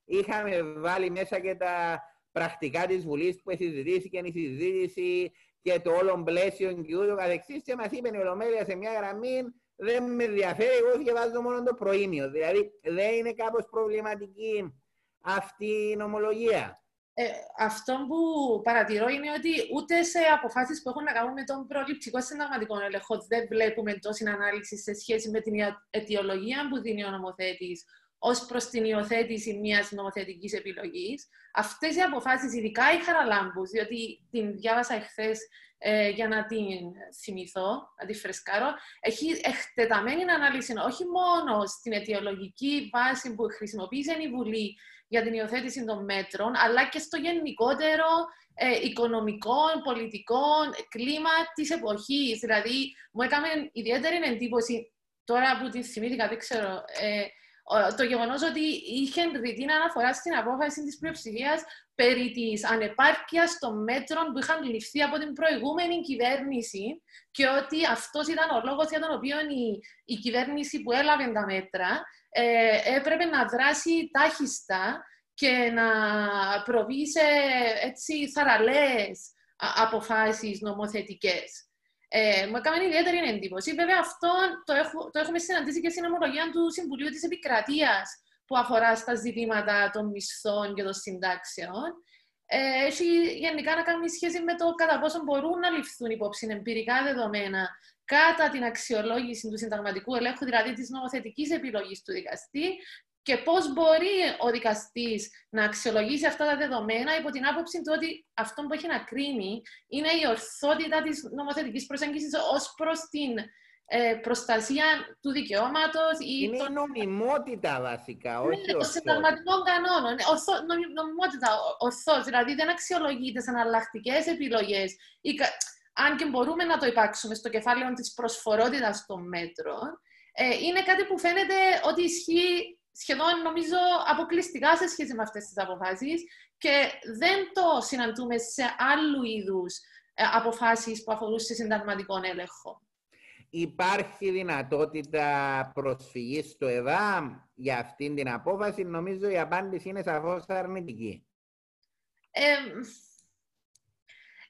Είχαμε βάλει μέσα και τα πρακτικά της Βουλής που συζητήθηκε η συζήτηση και το όλο πλαίσιο και ούτω καθεξής και μας είπε η Ολομέλεια σε μια γραμμή δεν με ενδιαφέρει, εγώ διαβάζω μόνο το προήμιο. Δηλαδή δεν είναι κάπως προβληματική αυτή η νομολογία. Ε, αυτό που παρατηρώ είναι ότι ούτε σε αποφάσεις που έχουν να κάνουν με τον προληπτικό συνταγματικό έλεγχο δεν βλέπουμε τόση ανάλυση σε σχέση με την αιτιολογία που δίνει ο νομοθέτης ως προς την υιοθέτηση μιας νομοθετικής επιλογής. Αυτές οι αποφάσεις, ειδικά η Χαραλάμπου, διότι την διάβασα εχθές ε, για να την θυμηθώ, να τη φρεσκάρω, έχει εκτεταμένη ανάλυση όχι μόνο στην αιτιολογική βάση που χρησιμοποίησε η Βουλή για την υιοθέτηση των μέτρων, αλλά και στο γενικότερο ε, οικονομικό, πολιτικό κλίμα της εποχής. Δηλαδή, μου έκανε ιδιαίτερη εντύπωση, τώρα που την θυμήθηκα, δεν ξέρω, ε, το γεγονός ότι είχε ρητή αναφορά στην απόφαση της πλειοψηφίας περί της ανεπάρκειας των μέτρων που είχαν ληφθεί από την προηγούμενη κυβέρνηση και ότι αυτός ήταν ο λόγος για τον οποίο η, η κυβέρνηση που έλαβε τα μέτρα ε, έπρεπε να δράσει τάχιστα και να προβεί σε έτσι θαραλέες αποφάσεις νομοθετικές. Ε, μου έκανε ιδιαίτερη εντύπωση. Βέβαια, αυτό το, έχω, το έχουμε συναντήσει και στην ομολογία του Συμβουλίου της Επικρατείας που αφορά στα ζητήματα των μισθών και των συντάξεων. Ε, έχει γενικά να κάνει σχέση με το κατά πόσο μπορούν να ληφθούν υπόψη εμπειρικά δεδομένα κατά την αξιολόγηση του συνταγματικού ελέγχου, δηλαδή της νομοθετικής επιλογής του δικαστή, και πώς μπορεί ο δικαστής να αξιολογήσει αυτά τα δεδομένα υπό την άποψη του ότι αυτό που έχει να κρίνει είναι η ορθότητα της νομοθετικής προσέγγισης ως προς την ε, προστασία του δικαιώματος. Είναι η νομιμότητα βασικά, όχι ναι, των συνταγματικών κανόνων. Ναι, ορθό, νομιμότητα, ορθώ. Δηλαδή δεν αξιολογείται σαν αλλακτικέ επιλογές. Αν και μπορούμε να το υπάρξουμε στο κεφάλαιο της προσφορότητας των μέτρων, ε, είναι κάτι που φαίνεται ότι ισχύει σχεδόν νομίζω αποκλειστικά σε σχέση με αυτές τις αποφάσεις και δεν το συναντούμε σε άλλου είδους ε, αποφάσεις που αφορούν σε συνταγματικό έλεγχο. Υπάρχει δυνατότητα προσφυγής στο ΕΔΑΜ για αυτήν την απόφαση; Νομίζω η απάντηση είναι σαφώς αρνητική. Ε,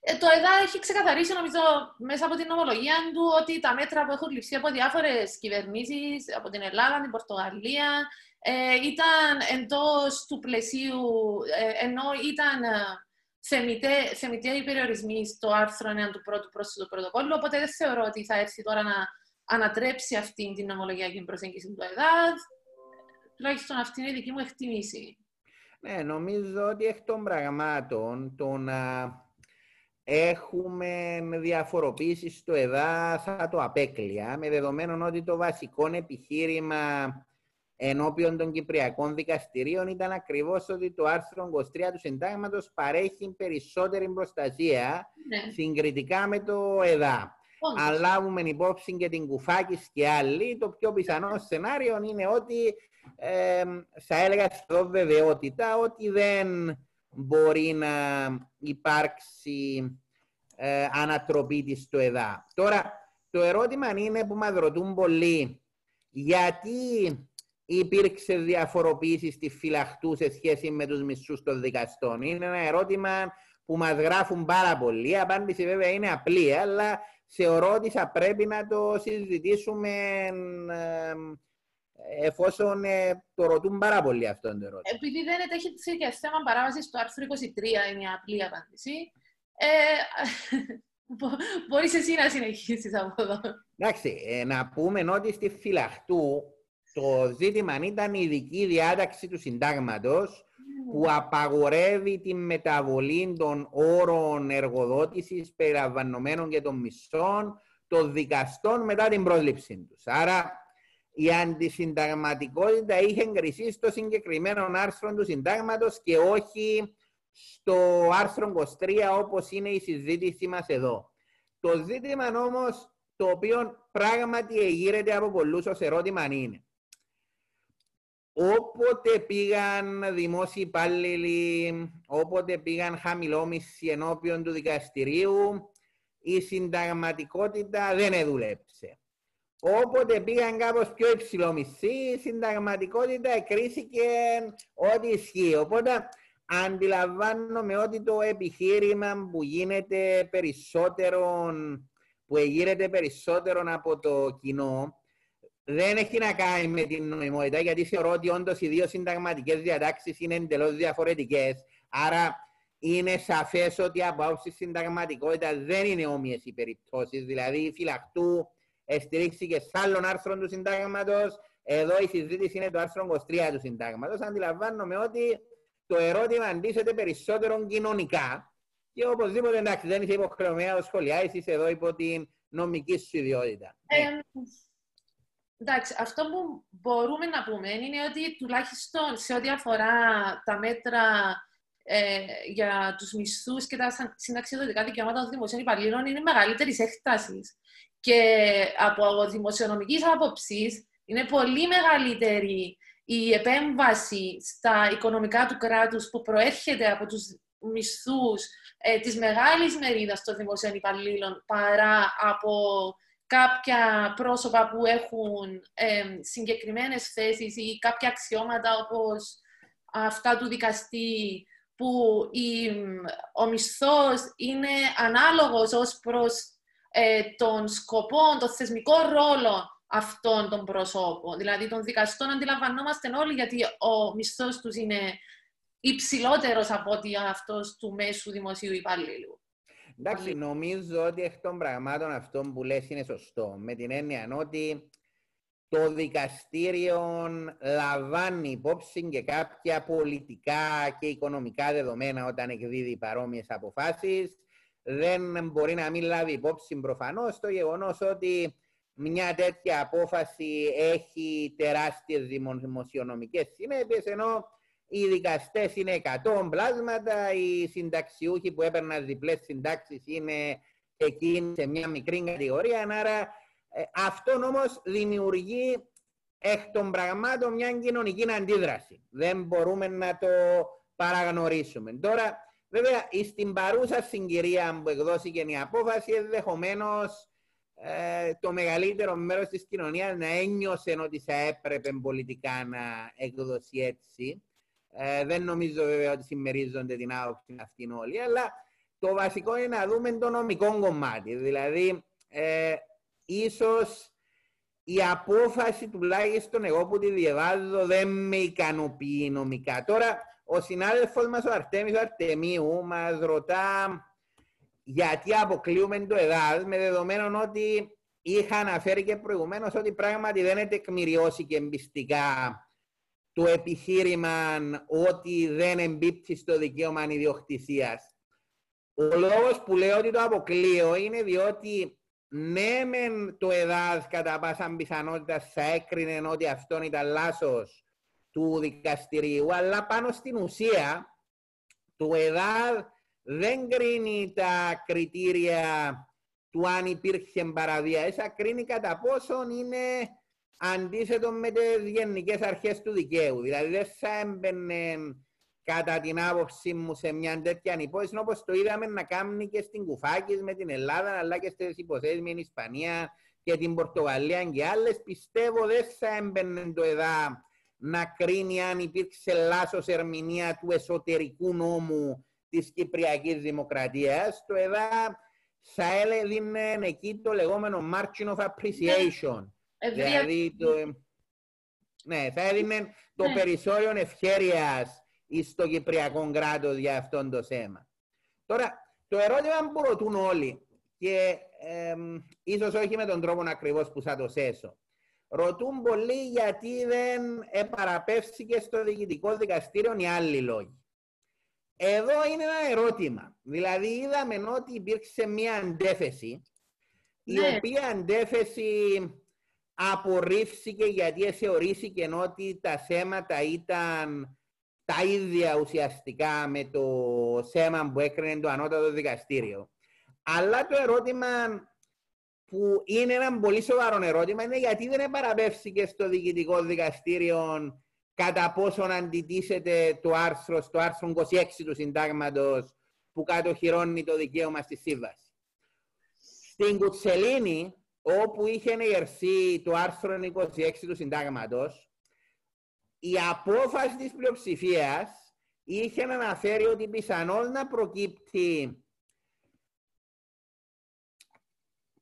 ε, το ΕΔΑ έχει ξεκαθαρίσει, νομίζω, μέσα από την νομολογία του ότι τα μέτρα που έχουν ληφθεί από διάφορες κυβερνήσεις, από την Ελλάδα, την Πορτογαλία, ε, ήταν εντός του πλαισίου, ε, ενώ ήταν ε, θεμητέ, οι περιορισμοί στο άρθρο 1 του πρώτου πρόσθετου πρωτοκόλλου, οπότε δεν θεωρώ ότι θα έρθει τώρα να ανατρέψει αυτή την νομολογιακή προσέγγιση του ΕΔΑΔ. Τουλάχιστον αυτή είναι η δική μου εκτίμηση. Ναι, νομίζω ότι εκ των πραγμάτων το να έχουμε διαφοροποίηση στο ΕΔΑ θα το απέκλεια, με δεδομένο ότι το βασικό επιχείρημα ενώπιον των Κυπριακών δικαστηρίων ήταν ακριβώς ότι το άρθρο 23 του συντάγματος παρέχει περισσότερη προστασία ναι. συγκριτικά με το ΕΔΑ. Αν λάβουμε υπόψη και την κουφάκης και άλλοι, το πιο πιθανό σενάριο είναι ότι ε, θα έλεγα στο βεβαιότητα ότι δεν μπορεί να υπάρξει ε, ανατροπή της στο ΕΔΑ. Τώρα, το ερώτημα είναι που μας ρωτούν πολλοί γιατί υπήρξε διαφοροποίηση στη φυλαχτού σε σχέση με τους μισούς των δικαστών. Είναι ένα ερώτημα που μας γράφουν πάρα πολύ. Η απάντηση βέβαια είναι απλή, αλλά θεωρώ ότι θα πρέπει να το συζητήσουμε εφόσον ε, το ρωτούν πάρα πολύ αυτό το ερώτημα. Επειδή δεν έχει και θέμα παράβασης στο άρθρο 23, είναι η απλή απάντηση. Ε, μπορείς εσύ να συνεχίσεις από εδώ. Εντάξει, ε, να πούμε ότι στη φυλαχτού το ζήτημα ήταν η ειδική διάταξη του συντάγματος που απαγορεύει τη μεταβολή των όρων εργοδότησης περιλαμβανομένων και των μισθών των δικαστών μετά την πρόσληψή τους. Άρα η αντισυνταγματικότητα είχε εγκρισεί στο συγκεκριμένο άρθρο του συντάγματος και όχι στο άρθρο 23 όπως είναι η συζήτηση μας εδώ. Το ζήτημα όμως το οποίο πράγματι εγείρεται από πολλούς ως ερώτημα είναι Όποτε πήγαν δημόσιοι υπάλληλοι, όποτε πήγαν χαμηλόμισοι ενώπιον του δικαστηρίου, η συνταγματικότητα δεν εδούλεψε. Όποτε πήγαν κάπως πιο υψηλόμισοι, η συνταγματικότητα εκκρίθηκε ότι ισχύει. Οπότε αντιλαμβάνομαι ότι το επιχείρημα που γίνεται περισσότερο, που γίνεται περισσότερο από το κοινό, δεν έχει να κάνει με την νομιμότητα, γιατί θεωρώ ότι όντως οι δύο συνταγματικές διατάξεις είναι εντελώς διαφορετικές. Άρα είναι σαφές ότι από άποψη συνταγματικότητας δεν είναι όμοιες οι περιπτώσεις. Δηλαδή, η φυλακτού στηρίχθηκε σε άλλον άρθρο του συντάγματος. Εδώ η συζήτηση είναι το άρθρο 23 του συντάγματος. Αντιλαμβάνομαι ότι το ερώτημα αντίθεται περισσότερο κοινωνικά. Και οπωσδήποτε εντάξει, δεν είσαι υποχρεωμένος να σχολιάσεις, είσαι εδώ υπό την νομική σου ιδιότητα. Ε, εντάξει, αυτό που μπορούμε να πούμε είναι ότι τουλάχιστον σε ό,τι αφορά τα μέτρα ε, για τους μισθούς και τα συνταξιδοτικά δικαιώματα των δημοσίων υπαλλήλων είναι μεγαλύτερης έκτασης. Και από δημοσιονομικής άποψης είναι πολύ μεγαλύτερη η επέμβαση στα οικονομικά του κράτους που προέρχεται από τους μισθούς ε, της μεγάλης μερίδας των δημοσίων υπαλλήλων παρά από κάποια πρόσωπα που έχουν ε, συγκεκριμένες θέσεις ή κάποια αξιώματα όπως αυτά του δικαστή που η, ο μισθός είναι ανάλογος ως προς ε, των σκοπών, των θεσμικών ρόλων αυτών των προσώπων. Δηλαδή των δικαστών αντιλαμβανόμαστε όλοι γιατί ο μισθός τους είναι υψηλότερος από ότι αυτός του μέσου δημοσίου υπαλλήλου. Εντάξει, νομίζω ότι εκ των πραγμάτων αυτό που λες είναι σωστό. Με την έννοια ότι το δικαστήριο λαμβάνει υπόψη και κάποια πολιτικά και οικονομικά δεδομένα όταν εκδίδει παρόμοιες αποφάσεις. Δεν μπορεί να μην λάβει υπόψη προφανώς το γεγονός ότι μια τέτοια απόφαση έχει τεράστιες δημοσιονομικές συνέπειες, ενώ οι δικαστές είναι 100 πλάσματα, οι συνταξιούχοι που έπαιρναν διπλές συντάξεις είναι εκείνοι σε μια μικρή κατηγορία, άρα ε, αυτό όμως δημιουργεί εκ των πραγμάτων μια κοινωνική αντίδραση. Δεν μπορούμε να το παραγνωρίσουμε. Τώρα, βέβαια, στην παρούσα συγκυρία που εκδόθηκε η απόφαση, ενδεχομένως ε, το μεγαλύτερο μέρος της κοινωνίας να ένιωσε ότι θα έπρεπε πολιτικά να εκδοθεί έτσι. Ε, δεν νομίζω βέβαια ότι συμμερίζονται την άποψη αυτήν όλοι, αλλά το βασικό είναι να δούμε το νομικό κομμάτι. Δηλαδή, ε, ίσως η απόφαση τουλάχιστον εγώ που τη διαβάζω δεν με ικανοποιεί νομικά. Τώρα, ο συνάδελφος μας ο Αρτέμις Αρτεμίου μας ρωτά γιατί αποκλείουμε το ΕΔΑΔ με δεδομένο ότι είχα αναφέρει και προηγουμένως ότι πράγματι δεν είναι τεκμηριώσει και εμπιστικά το επιχείρημα ότι δεν εμπίπτει στο δικαίωμα ιδιοκτησίας. Ο λόγος που λέω ότι το αποκλείω είναι διότι ναι, μεν το ΕΔΑΔ κατά πάσα πιθανότητα θα έκρινε ότι αυτό ήταν λάθος του δικαστηρίου, αλλά πάνω στην ουσία το ΕΔΑΔ δεν κρίνει τα κριτήρια του αν υπήρχε παραβίαση, κρίνει κατά πόσον είναι αντίθετο με τις γενικές αρχές του δικαίου. Δηλαδή δεν θα έμπαινε κατά την άποψή μου σε μια τέτοια υπόθεση όπως το είδαμε να κάνει και στην Κουφάκης με την Ελλάδα αλλά και στις υποθέσεις με την Ισπανία και την Πορτογαλία και άλλες. Πιστεύω δεν θα έμπαινε το ΕΔΑ να κρίνει αν υπήρξε λάθος ερμηνεία του εσωτερικού νόμου της Κυπριακής Δημοκρατίας. Το ΕΔΑ θα έδινε εκεί το λεγόμενο margin of appreciation. Δηλαδή, το, ναι, θα έδινε το ναι. περιθώριο ευχέρειας στο Κυπριακό κράτος για αυτό το θέμα. Τώρα, το ερώτημα που ρωτούν όλοι, και ε, ίσως όχι με τον τρόπο ακριβώς που θα το θέσω, ρωτούν πολύ γιατί δεν επαραπεύθηκε στο διοικητικό δικαστήριο οι άλλοι λόγοι. Εδώ είναι ένα ερώτημα. Δηλαδή είδαμε ότι υπήρξε μια αντέθεση, η ναι. οποία αντέθεση απορρίφθηκε γιατί θεωρήθηκε ότι τα θέματα ήταν τα ίδια ουσιαστικά με το θέμα που έκρινε το ανώτατο δικαστήριο. Αλλά το ερώτημα που είναι ένα πολύ σοβαρό ερώτημα είναι γιατί δεν παραπεύθηκε στο διοικητικό δικαστήριο κατά πόσον αντιτίθεται το άρθρο στο άρθρο 26 του συντάγματος που κατοχυρώνει το δικαίωμα στη σύμβαση. Στην Κουτσελίνη, όπου είχε ενεργερθεί το άρθρο 26 του συντάγματος, η απόφαση της πλειοψηφίας είχε αναφέρει ότι πιθανόν να προκύπτει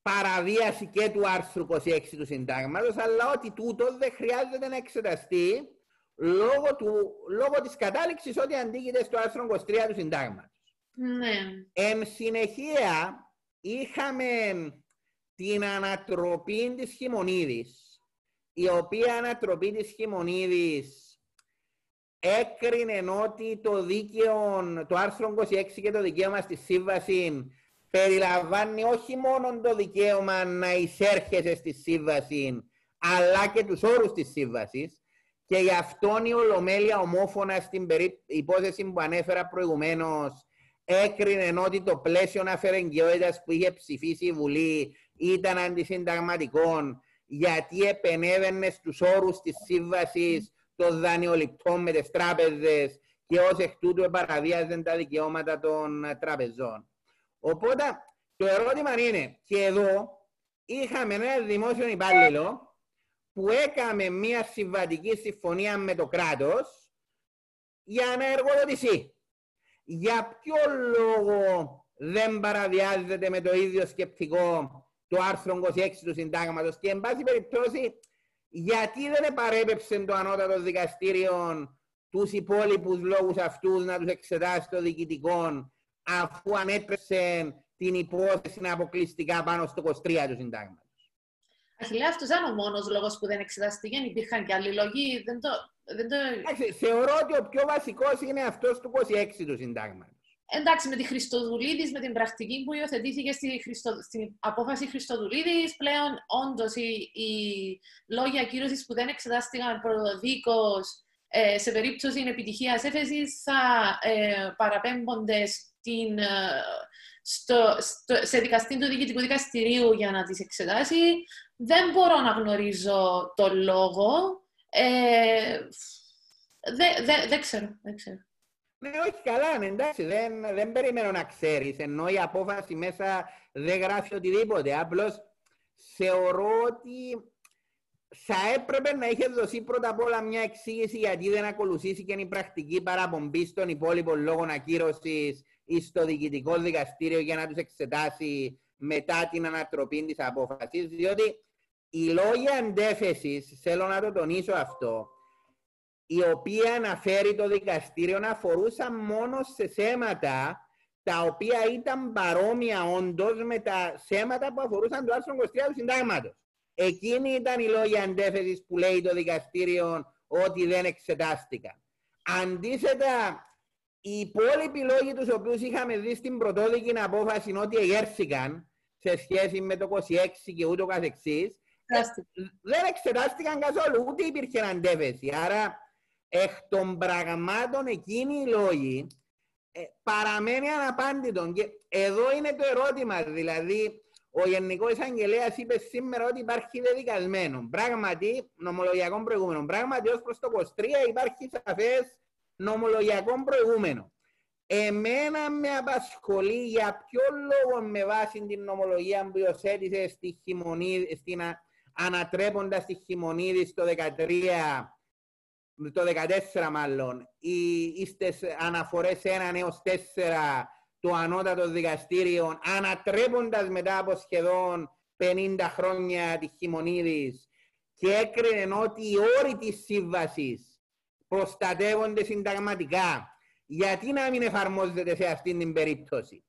παραβίαση και του άρθρου 26 του συντάγματος, αλλά ότι τούτος δεν χρειάζεται να εξεταστεί λόγω, του, λόγω της κατάληξης ότι αντίκειται στο άρθρο 23 του συντάγματος. Ναι. Εν συνεχεία, είχαμε την ανατροπή της Χιμονίδης, η οποία ανατροπή της Χιμονίδης έκρινε ότι το δίκαιο, το άρθρο 26 και το δικαίωμα στη σύμβαση περιλαμβάνει όχι μόνο το δικαίωμα να εισέρχεσαι στη σύμβαση, αλλά και τους όρους της σύμβασης. Και γι' αυτόν η Ολομέλεια ομόφωνα στην υπόθεση που ανέφερα προηγουμένως έκρινε ότι το πλαίσιο αφαιρεγγιότητας που είχε ψηφίσει η Βουλή ήταν αντισυνταγματικό γιατί επενέβαινε στους όρους της σύμβασης των δανειοληπτών με τις τράπεζες και ως εκ τούτου παραβίαζαν τα δικαιώματα των τραπεζών. Οπότε το ερώτημα είναι, και εδώ είχαμε ένα δημόσιο υπάλληλο που έκαμε μια συμβατική συμφωνία με το κράτος για να εργοδοτηθεί. Για ποιο λόγο δεν παραβιάζεται με το ίδιο σκεπτικό το άρθρο 26 του συντάγματος και εν πάση περιπτώσει γιατί δεν επαρέπεψε το ανώτατο δικαστήριο τους υπόλοιπους λόγους αυτούς να τους εξετάσει το διοικητικό αφού ανέτρεψε την υπόθεση αποκλειστικά πάνω στο 23 του συντάγματος. Αχιλέα, αυτός δεν είναι ο μόνος λόγος που δεν εξεταστήκε. Υπήρχαν και άλλοι λόγοι. Δεν το, δεν το... θεωρώ ότι ο πιο βασικός είναι αυτός του 26 του συντάγματος. Εντάξει, με τη Χριστοδουλίδης, με την πρακτική που υιοθετήθηκε στη Χριστο... στην απόφαση Χριστοδουλίδης, πλέον όντως οι, οι λόγοι ακύρωσης που δεν εξετάστηκαν προδίκως ε, σε περίπτωση επιτυχίας έφεσης θα ε, παραπέμπονται στην, ε, στο, στο, σε δικαστή του Διοικητικού Δικαστηρίου για να τις εξετάσει. Δεν μπορώ να γνωρίζω το λόγο. Ε, δεν δε, δε ξέρω, δεν ξέρω. Ναι, όχι καλά, ναι, εντάξει, δεν, δεν περιμένω να ξέρεις, ενώ η απόφαση μέσα δεν γράφει οτιδήποτε. Απλώς θεωρώ ότι θα έπρεπε να είχε δοθεί πρώτα απ' όλα μια εξήγηση γιατί δεν ακολουθήσει και η πρακτική παραπομπή των υπόλοιπων λόγων ακύρωσης ή στο διοικητικό δικαστήριο για να τους εξετάσει μετά την ανατροπή της απόφασης. Διότι οι λόγοι αντέφεση, θέλω να το τονίσω αυτό, η οποία αναφέρει το δικαστήριο αφορούσαν μόνο σε θέματα τα οποία ήταν παρόμοια όντως με τα θέματα που αφορούσαν το άρθρο 23 του συντάγματος. Εκείνη ήταν η λόγια αντέφεσης που λέει το δικαστήριο ότι δεν εξετάστηκαν. Αντίθετα, οι υπόλοιποι λόγοι τους οποίους είχαμε δει στην πρωτόδικη απόφαση είναι ότι εγέρθηκαν σε σχέση με το 26 και ούτω καθεξής, δεν εξετάστηκαν καθόλου, ούτε υπήρχε αντέφεση. Άρα, εκ των πραγμάτων εκείνοι οι λόγοι ε, παραμένει αναπάντητον. Και εδώ είναι το ερώτημα, δηλαδή, ο Γενικός Εισαγγελέα είπε σήμερα ότι υπάρχει δεδικασμένο. Πράγματι, νομολογιακό προηγούμενο. Πράγματι, ως προς το 23 υπάρχει σαφές νομολογιακό προηγούμενο. Εμένα με απασχολεί για ποιο λόγο με βάση την νομολογία που υιοθέτησε στη χειμωνίδη, στην ανατρέποντας τη χειμωνίδη στο 13, το 14 μάλλον, οι, οι αναφορές 1 έως 4 το ανώτατος δικαστήριο ανατρέποντας μετά από σχεδόν 50 χρόνια τη Χιμονίδης και έκρινε ότι οι όροι της σύμβασης προστατεύονται συνταγματικά. Γιατί να μην εφαρμόζεται σε αυτήν την περίπτωση.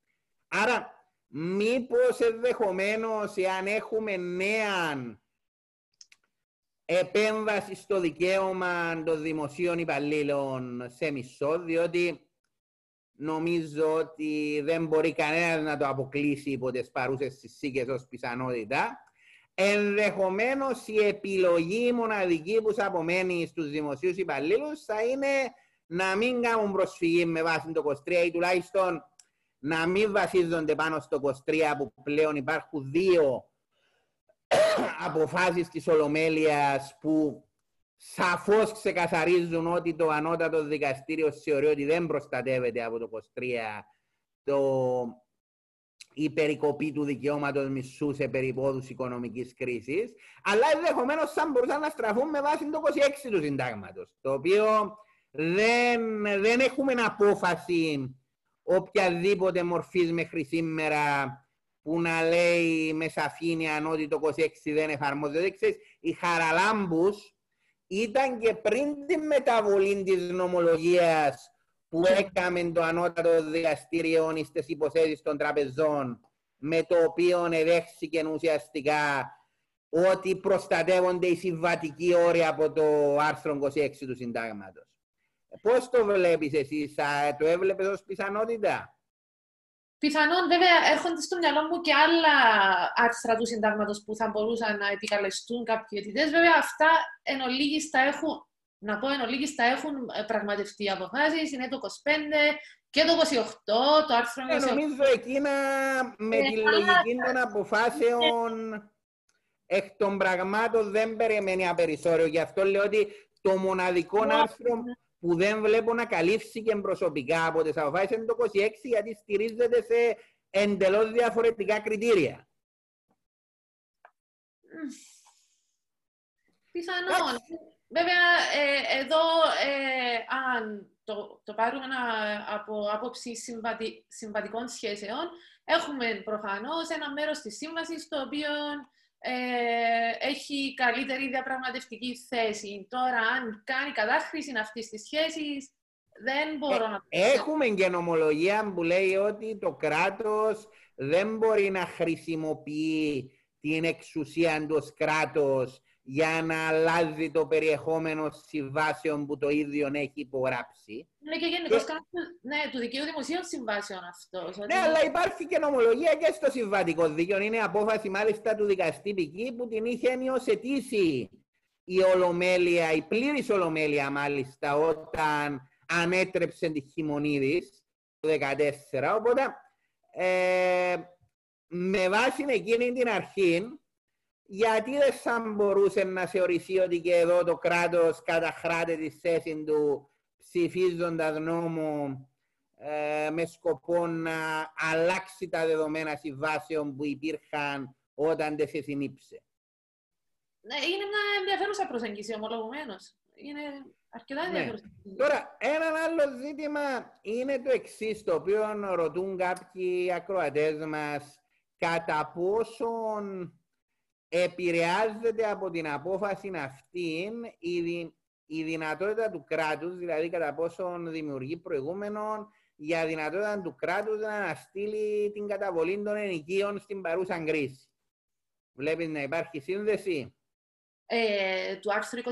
Άρα, μήπως ενδεχομένως εάν έχουμε νέα επέμβασης στο δικαίωμα των δημοσίων υπαλλήλων σε μισό, διότι νομίζω ότι δεν μπορεί κανένας να το αποκλείσει υπό τις παρούσες συσσήκε ως πιθανότητα. Ενδεχομένως η επιλογή μοναδική που θα απομένει στους δημοσίους υπαλλήλους θα είναι να μην κάνουν προσφυγή με βάση το 23 ή τουλάχιστον να μην βασίζονται πάνω στο 23 που πλέον υπάρχουν δύο αποφάσεις της Ολομέλειας που σαφώς ξεκαθαρίζουν ότι το ανώτατο δικαστήριο θεωρεί ότι δεν προστατεύεται από το 23 το, η περικοπή του δικαιώματος μισού σε περιπόδους οικονομικής κρίσης, αλλά ενδεχομένως θα μπορούσαν να στραφούν με βάση το 26 του συντάγματος, το οποίο δεν, δεν έχουμε απόφαση οποιαδήποτε μορφής μέχρι σήμερα που να λέει με σαφήνεια ότι το 26 δεν εφαρμόζεται. Ξέρεις, η Χαραλάμπους ήταν και πριν την μεταβολή της νομολογίας που έκαμε το ανώτατο δικαστήριο στις υποθέσεις των τραπεζών με το οποίο εδέχθηκε ουσιαστικά ότι προστατεύονται οι συμβατικοί όροι από το άρθρο 26 του συντάγματος. Πώς το βλέπεις εσύ, το έβλεπες ως πιθανότητα; Πιθανόν, βέβαια, έρχονται στο μυαλό μου και άλλα άρθρα του συντάγματος που θα μπορούσαν να επικαλεστούν κάποιοι αιτητές. Βέβαια, αυτά εν ολίγης έχουν, να πω εν ολίγης τα έχουν ε, πραγματευτεί αποφάσεις. Είναι το 25 και το 28, το άρθρο 28. Ε, νομίζω εκείνα με ε, τη λογική των αποφάσεων εκ των πραγμάτων δεν περιμένει απερισόριο. Γι' αυτό λέω ότι το μοναδικό άρθρο που δεν βλέπω να καλύφθηκε προσωπικά από τις αποφάσεις είναι το 26 γιατί στηρίζεται σε εντελώς διαφορετικά κριτήρια. Πιθανόν. Βέβαια, ε, εδώ, ε, αν το, το πάρουμε από άποψη συμβατι, συμβατικών σχέσεων, έχουμε προφανώς ένα μέρος της σύμβασης το οποίο ε, έχει καλύτερη διαπραγματευτική θέση. Τώρα, αν κάνει κατάχρηση αυτή τη σχέση, δεν μπορώ να Έχουμε και νομολογία που λέει ότι το κράτος δεν μπορεί να χρησιμοποιεί την εξουσία του κράτος για να αλλάζει το περιεχόμενο συμβάσεων που το ίδιο έχει υπογράψει. Ναι, και γενικώς και... ναι, του δικαίου δημοσίων συμβάσεων αυτός. Ναι, αλλά υπάρχει και νομολογία και στο συμβατικό δίκαιο. Είναι απόφαση μάλιστα του δικαστή πική που την είχε υιοθετήσει η Ολομέλεια, η πλήρης Ολομέλεια μάλιστα, όταν ανέτρεψε τη Χιμονίδη το 2014. Οπότε, ε, με βάση εκείνη την αρχή, γιατί δεν θα μπορούσε να θεωρηθεί ότι και εδώ το κράτος καταχράται τη θέση του ψηφίζοντας νόμο ε, με σκοπό να αλλάξει τα δεδομένα συμβάσεων που υπήρχαν όταν δεν σε συνήψε. Ναι, είναι μια ενδιαφέρουσα προσέγγιση ομολογουμένως. Είναι αρκετά ναι. ενδιαφέρουσα. Ναι. Τώρα, ένα άλλο ζήτημα είναι το εξής, το οποίο ρωτούν κάποιοι ακροατές μας, κατά πόσον επηρεάζεται από την απόφαση αυτή η, η δυνατότητα του κράτους, δηλαδή κατά πόσον δημιουργεί προηγούμενο για δυνατότητα του κράτους να αναστείλει την καταβολή των ενοικίων στην παρούσα κρίση. Βλέπεις να υπάρχει σύνδεση; Ε, του άρθρου 23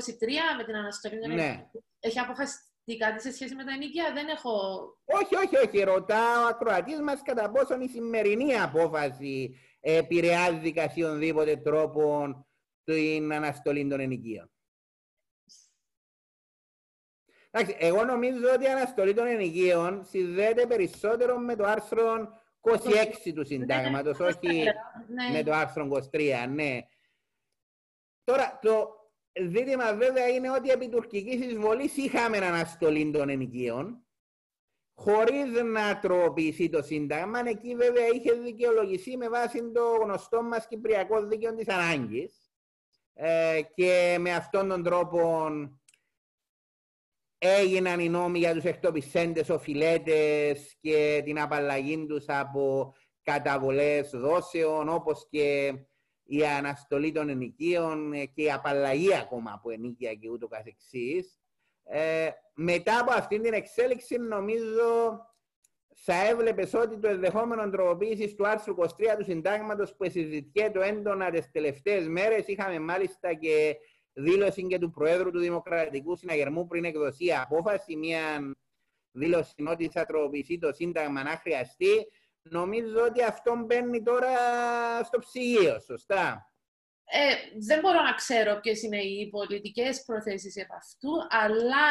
με την αναστολή των ναι. Έχει αποφασιστεί κάτι σε σχέση με τα ενοικία, δεν έχω... Όχι, όχι, όχι. Ρωτάω ο ακροατής μας κατά πόσον η σημερινή απόφαση επηρεάζει καθιονδήποτε τρόπο την αναστολή των ενοικίων. Εντάξει, εγώ νομίζω ότι η αναστολή των ενοικίων συνδέεται περισσότερο με το άρθρο 26 του συντάγματος, ναι, όχι ναι. με το άρθρο 23, ναι. Τώρα, το ζήτημα βέβαια είναι ότι επί τουρκικής εισβολής είχαμε αναστολή των ενοικίων, χωρίς να τροποποιηθεί το Σύνταγμα. Εκεί βέβαια είχε δικαιολογηθεί με βάση το γνωστό μας Κυπριακό Δίκαιο της Ανάγκης ε, και με αυτόν τον τρόπο έγιναν οι νόμοι για τους εκτοπισέντες οφειλέτες και την απαλλαγή τους από καταβολές δόσεων όπως και η αναστολή των ενοικίων και η απαλλαγή ακόμα από ενίκεια και ούτω καθεξής. Ε, μετά από αυτήν την εξέλιξη νομίζω θα έβλεπες ότι το ενδεχόμενο τροποποίησης του άρθρου 23 του συντάγματος που συζητιέται έντονα τις τελευταίες μέρες, είχαμε μάλιστα και δήλωση και του Προέδρου του Δημοκρατικού Συναγερμού πριν εκδοθεί απόφαση, μια δήλωση ότι θα τροποποιηθεί το Σύνταγμα να χρειαστεί. Νομίζω ότι αυτό μπαίνει τώρα στο ψυγείο, σωστά; Ε, δεν μπορώ να ξέρω ποιες είναι οι πολιτικές προθέσεις επ' αυτού, αλλά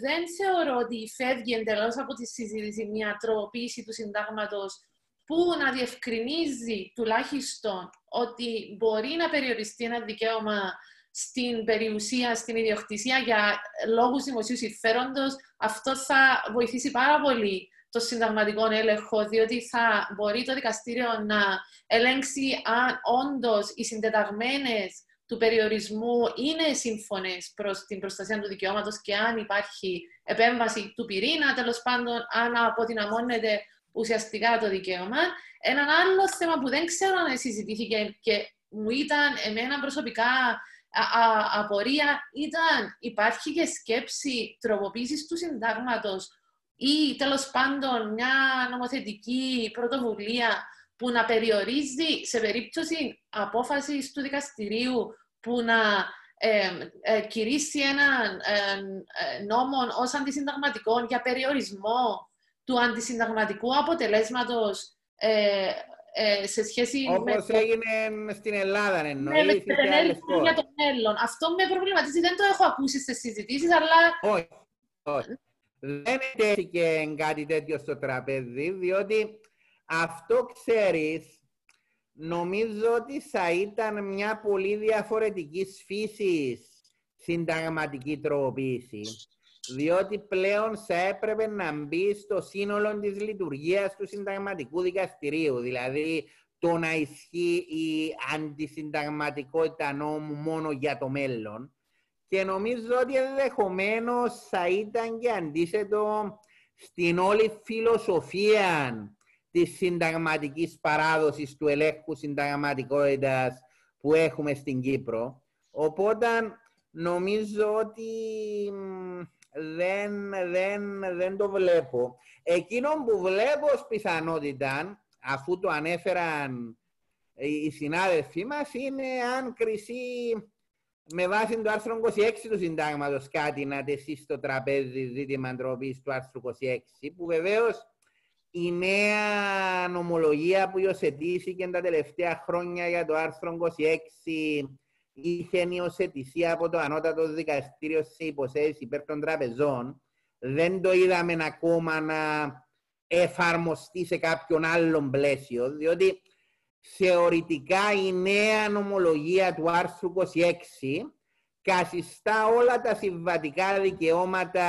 δεν θεωρώ ότι φεύγει εντελώς από τη συζήτηση μια τροποποίηση του συντάγματος που να διευκρινίζει τουλάχιστον ότι μπορεί να περιοριστεί ένα δικαίωμα στην περιουσία, στην ιδιοκτησία για λόγους δημοσίου συμφέροντος. Αυτό θα βοηθήσει πάρα πολύ το συνταγματικό έλεγχο, διότι θα μπορεί το δικαστήριο να ελέγξει αν όντως οι συντεταγμένες του περιορισμού είναι σύμφωνες προς την προστασία του δικαιώματος και αν υπάρχει επέμβαση του πυρήνα, τέλος πάντων αν αποδυναμώνεται ουσιαστικά το δικαίωμα. Ένα άλλο θέμα που δεν ξέρω αν συζητήθηκε και μου ήταν εμένα προσωπικά απορία ήταν υπάρχει και σκέψη τροποποίησης του συντάγματος ή τέλος πάντων μια νομοθετική πρωτοβουλία που να περιορίζει σε περίπτωση απόφασης του δικαστηρίου που να ε, ε, κηρύσσει έναν ε, νόμο ως αντισυνταγματικό για περιορισμό του αντισυνταγματικού αποτελέσματος ε, ε, σε σχέση Όπως με... Όπως έγινε στην Ελλάδα, εννοείς, ναι, με για το μέλλον. Αυτό με προβληματίζει. Δεν το έχω ακούσει στις συζητήσεις, αλλά... Όχι, όχι. Δεν τέθηκε κάτι τέτοιο στο τραπέζι, διότι αυτό ξέρεις, νομίζω ότι θα ήταν μια πολύ διαφορετικής φύσης συνταγματική τροποποίηση διότι πλέον θα έπρεπε να μπει στο σύνολο της λειτουργίας του συνταγματικού δικαστηρίου. Δηλαδή, το να ισχύει η αντισυνταγματικότητα νόμου μόνο για το μέλλον. Και νομίζω ότι ενδεχομένως θα ήταν και αντίθετο στην όλη φιλοσοφία της συνταγματικής παράδοσης του ελέγχου συνταγματικότητας που έχουμε στην Κύπρο. Οπότε νομίζω ότι δεν, δεν, δεν το βλέπω. Εκείνο που βλέπω ως πιθανότητα, αφού το ανέφεραν οι συνάδελφοί μας, είναι αν κρισεί με βάση το άρθρο 26 του συντάγματος κάτι να τεθεί στο τραπέζι ζήτημα ντροπής του άρθρου 26, που βεβαίως η νέα νομολογία που υιοθετήθηκε τα τελευταία χρόνια για το άρθρο 26 είχε υιοθετηθεί από το ανώτατο δικαστήριο σε υποθέσει υπέρ των τραπεζών, δεν το είδαμε ακόμα να εφαρμοστεί σε κάποιον άλλον πλαίσιο, διότι θεωρητικά η νέα νομολογία του άρθρου 26 καθιστά όλα τα συμβατικά δικαιώματα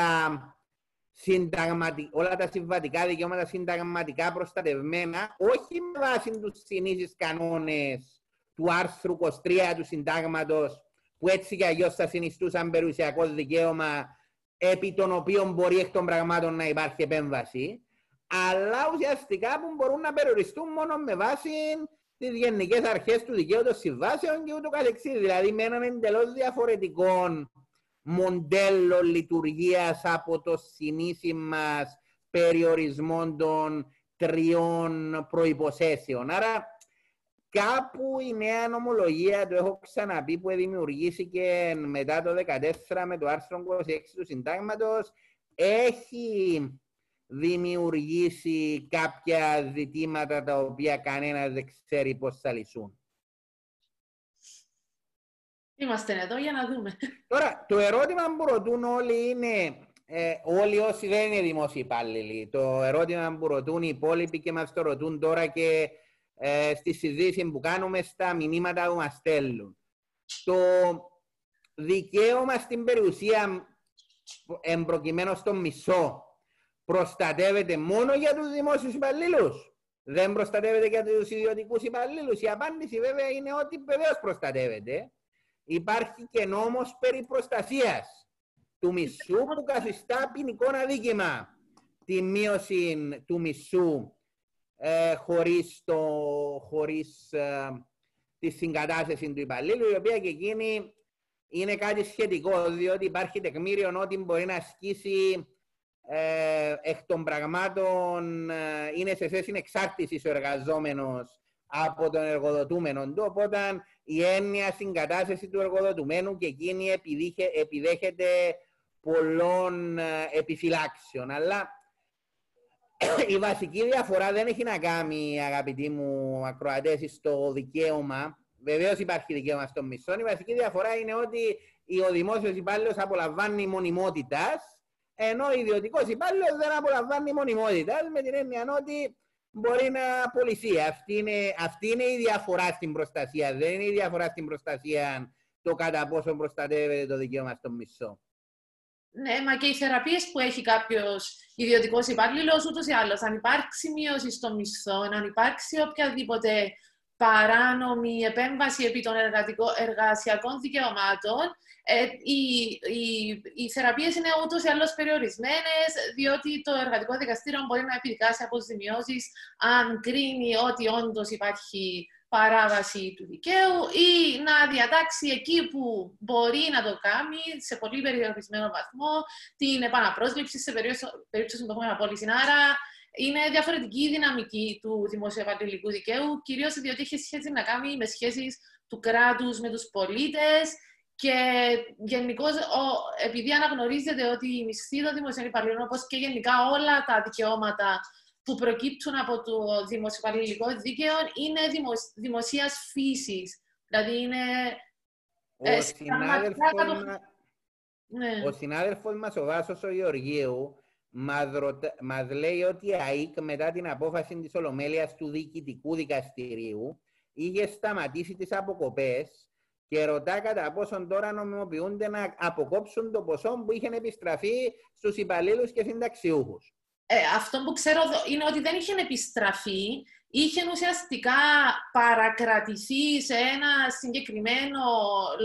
όλα τα συμβατικά δικαιώματα συνταγματικά προστατευμένα, όχι με βάση τους συνήθεις κανόνες του άρθρου 23 του συντάγματος, που έτσι και αλλιώς θα συνιστούσαν περιουσιακό δικαίωμα επί των οποίων μπορεί εκ των πραγμάτων να υπάρχει επέμβαση, αλλά ουσιαστικά που μπορούν να περιοριστούν μόνο με βάση τι γενικές αρχές του δικαίου των συμβάσεων και ούτω καθεξής. Δηλαδή με έναν εντελώς διαφορετικό μοντέλο λειτουργίας από το συνήθι μας περιορισμό των τριών προϋποθέσεων. Άρα Κάπου η νέα νομολογία, το έχω ξαναπεί, που δημιουργήθηκε μετά το 2014 με το άρθρο 26 του συντάγματος, έχει δημιουργήσει κάποια ζητήματα τα οποία κανένας δεν ξέρει πώς θα λυσούν. Είμαστε εδώ για να δούμε. Τώρα, το ερώτημα που ρωτούν όλοι είναι, ε, όλοι όσοι δεν είναι δημόσιοι υπάλληλοι, το ερώτημα που ρωτούν οι υπόλοιποι και μας το ρωτούν τώρα και ε, στη συζήτηση που κάνουμε στα μηνύματα που μας στέλνουν. Το δικαίωμα στην περιουσία εμπροκειμένο στο μισό προστατεύεται μόνο για τους δημόσιους υπαλλήλους. Δεν προστατεύεται για τους ιδιωτικούς υπαλλήλους. Η απάντηση βέβαια είναι ότι βεβαίως προστατεύεται. Υπάρχει και νόμος περί προστασίας του μισού που καθιστά ποινικό αδίκημα τη μείωση του μισού ε, χωρίς, το, χωρίς ε, τη συγκατάθεση του υπαλλήλου, η οποία και εκείνη είναι κάτι σχετικό, διότι υπάρχει τεκμήριο ότι μπορεί να ασκήσει ε, εκ των πραγμάτων, ε, είναι σε θέση εξάρτησης ο εργαζόμενος από τον εργοδοτούμενο του, οπότε η έννοια συγκατάθεση του εργοδοτουμένου και εκείνη επιδέχεται πολλών ε, επιφυλάξεων. Αλλά [coughs] η βασική διαφορά δεν έχει να κάνει, αγαπητοί μου ακροατές, στο δικαίωμα. Βεβαίως υπάρχει δικαίωμα στο μισθό. Η βασική διαφορά είναι ότι ο δημόσιος υπάλληλος απολαμβάνει μονιμότητας, ενώ ο ιδιωτικός υπάλληλος δεν απολαμβάνει μονιμότητα, με την έννοια ότι μπορεί να απολυθεί. Αυτή είναι, αυτή είναι η διαφορά στην προστασία. Δεν είναι η διαφορά στην προστασία το κατά πόσο προστατεύεται το δικαίωμα στο μισθό. Ναι, μα και οι θεραπείες που έχει κάποιος ιδιωτικός υπάλληλος, ούτως ή άλλως, αν υπάρξει μείωση στο μισθό, αν υπάρξει οποιαδήποτε παράνομη επέμβαση επί των εργασιακών δικαιωμάτων. Ε, οι, οι, οι θεραπείες είναι ούτως ή άλλως περιορισμένες, διότι το εργατικό δικαστήριο μπορεί να επιδικάσει αποζημιώσεις αν κρίνει ότι όντως υπάρχει παράβαση του δικαίου ή να διατάξει εκεί που μπορεί να το κάνει σε πολύ περιορισμένο βαθμό την επαναπρόσληψη σε περίπτωση που έχουμε απόλυση. Άρα είναι διαφορετική η δυναμική του δημοσιοπατηλικού δικαίου, κυρίως διότι έχει σχέση να κάνει με σχέσεις του κράτους με τους πολίτες. Και γενικώς, επειδή αναγνωρίζεται ότι η μισθή των δημοσίων υπαλλήλων, όπως και γενικά όλα τα δικαιώματα που προκύπτουν από το δημοσιοπαλληλικό δίκαιο, είναι δημοσίας φύσης. Δηλαδή, είναι. Ο ε, συνάδελφος, ναι. ο συνάδελφος μας, ο Βάσος ο Γεωργίου, μας λέει ότι η ΑΕΚ μετά την απόφαση της Ολομέλειας του Διοικητικού Δικαστηρίου είχε σταματήσει τις αποκοπές και ρωτά κατά πόσον τώρα νομιμοποιούνται να αποκόψουν το ποσό που είχε επιστραφεί στους υπαλλήλους και συνταξιούχους. Ε, αυτό που ξέρω είναι ότι δεν είχε επιστραφεί είχε ουσιαστικά παρακρατηθεί σε ένα συγκεκριμένο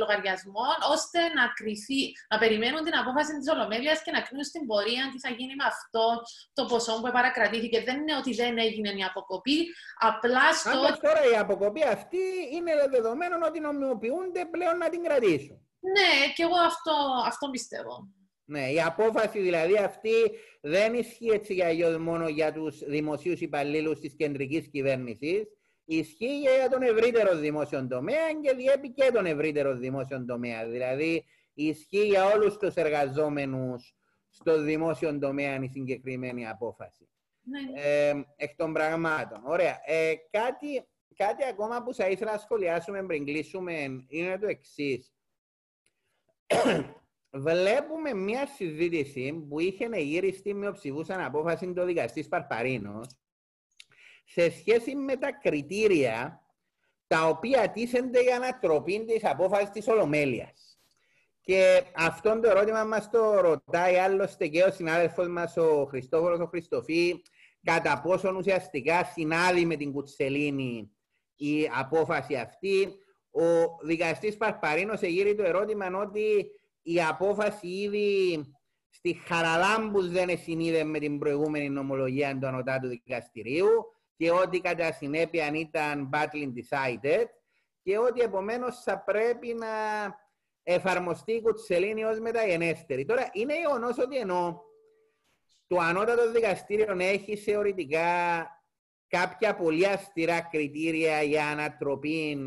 λογαριασμό, ώστε να, κρυθεί, να περιμένουν την απόφαση της Ολομέλειας και να κρίνουν στην πορεία τι θα γίνει με αυτό το ποσό που παρακρατήθηκε. Δεν είναι ότι δεν έγινε η αποκοπή, απλά στο... Αν τώρα η αποκοπή αυτή είναι δεδομένο ότι νομιμοποιούνται πλέον να την κρατήσουν. Ναι, και εγώ αυτό, αυτό πιστεύω. Ναι, η απόφαση δηλαδή αυτή δεν ισχύει έτσι για, μόνο για τους δημοσίους υπαλλήλους της κεντρικής κυβέρνησης, ισχύει για τον ευρύτερο δημόσιο τομέα και διέπει και τον ευρύτερο δημόσιο τομέα. Δηλαδή, ισχύει για όλους τους εργαζόμενους στο δημόσιο τομέα η συγκεκριμένη απόφαση. Ναι. Ε, εκ των πραγμάτων. Ωραία. Ε, κάτι, κάτι ακόμα που θα ήθελα να σχολιάσουμε πριν κλείσουμε είναι το εξής βλέπουμε μια συζήτηση που είχε γύρει στη μειοψηφούσαν απόφαση του δικαστή Παρπαρίνο σε σχέση με τα κριτήρια τα οποία τίθενται για ανατροπή της απόφασης της Ολομέλειας. Και αυτό το ερώτημα μας το ρωτάει άλλωστε και ο συνάδελφος μας ο Χριστόφορος ο Χριστοφή, κατά πόσον ουσιαστικά συνάδει με την Κουτσελίνη η απόφαση αυτή. Ο δικαστής Παρπαρίνος εγείρει το ερώτημα ότι η απόφαση ήδη στη Χαραλάμπους δεν συνείδε με την προηγούμενη νομολογία του Ανωτάτου Δικαστηρίου και ότι κατά συνέπεια ήταν battling decided και ότι επομένως θα πρέπει να εφαρμοστεί η Κουτσελίνη ως μεταγενέστερη. Τώρα είναι γεγονός ότι ενώ το Ανώτατο Δικαστήριο έχει θεωρητικά κάποια πολύ αυστηρά κριτήρια για ανατροπή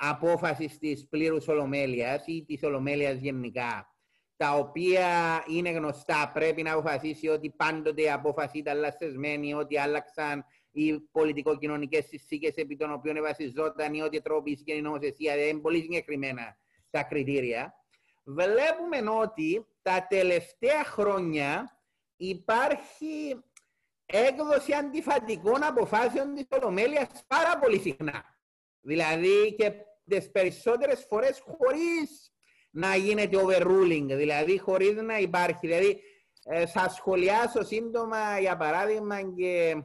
απόφαση τη πλήρους ολομέλειας ή της ολομέλειας γενικά, τα οποία είναι γνωστά, πρέπει να αποφασίσει ότι πάντοτε η απόφαση ήταν λασσεσμένη, ότι άλλαξαν οι πολιτικο-κοινωνικές συνθήκες επί των οποίων βασιζόταν ή ότι τροποποιήθηκε η νομοθεσία. Δεν είναι πολύ συγκεκριμένα τα κριτήρια. Βλέπουμε ότι τα τελευταία χρόνια υπάρχει έκδοση αντιφατικών αποφάσεων της Ολομέλειας πάρα πολύ συχνά. Δηλαδή και τις περισσότερες φορές χωρίς να γίνεται overruling, δηλαδή χωρίς να υπάρχει. Δηλαδή, ε, θα σχολιάσω σύντομα, για παράδειγμα, και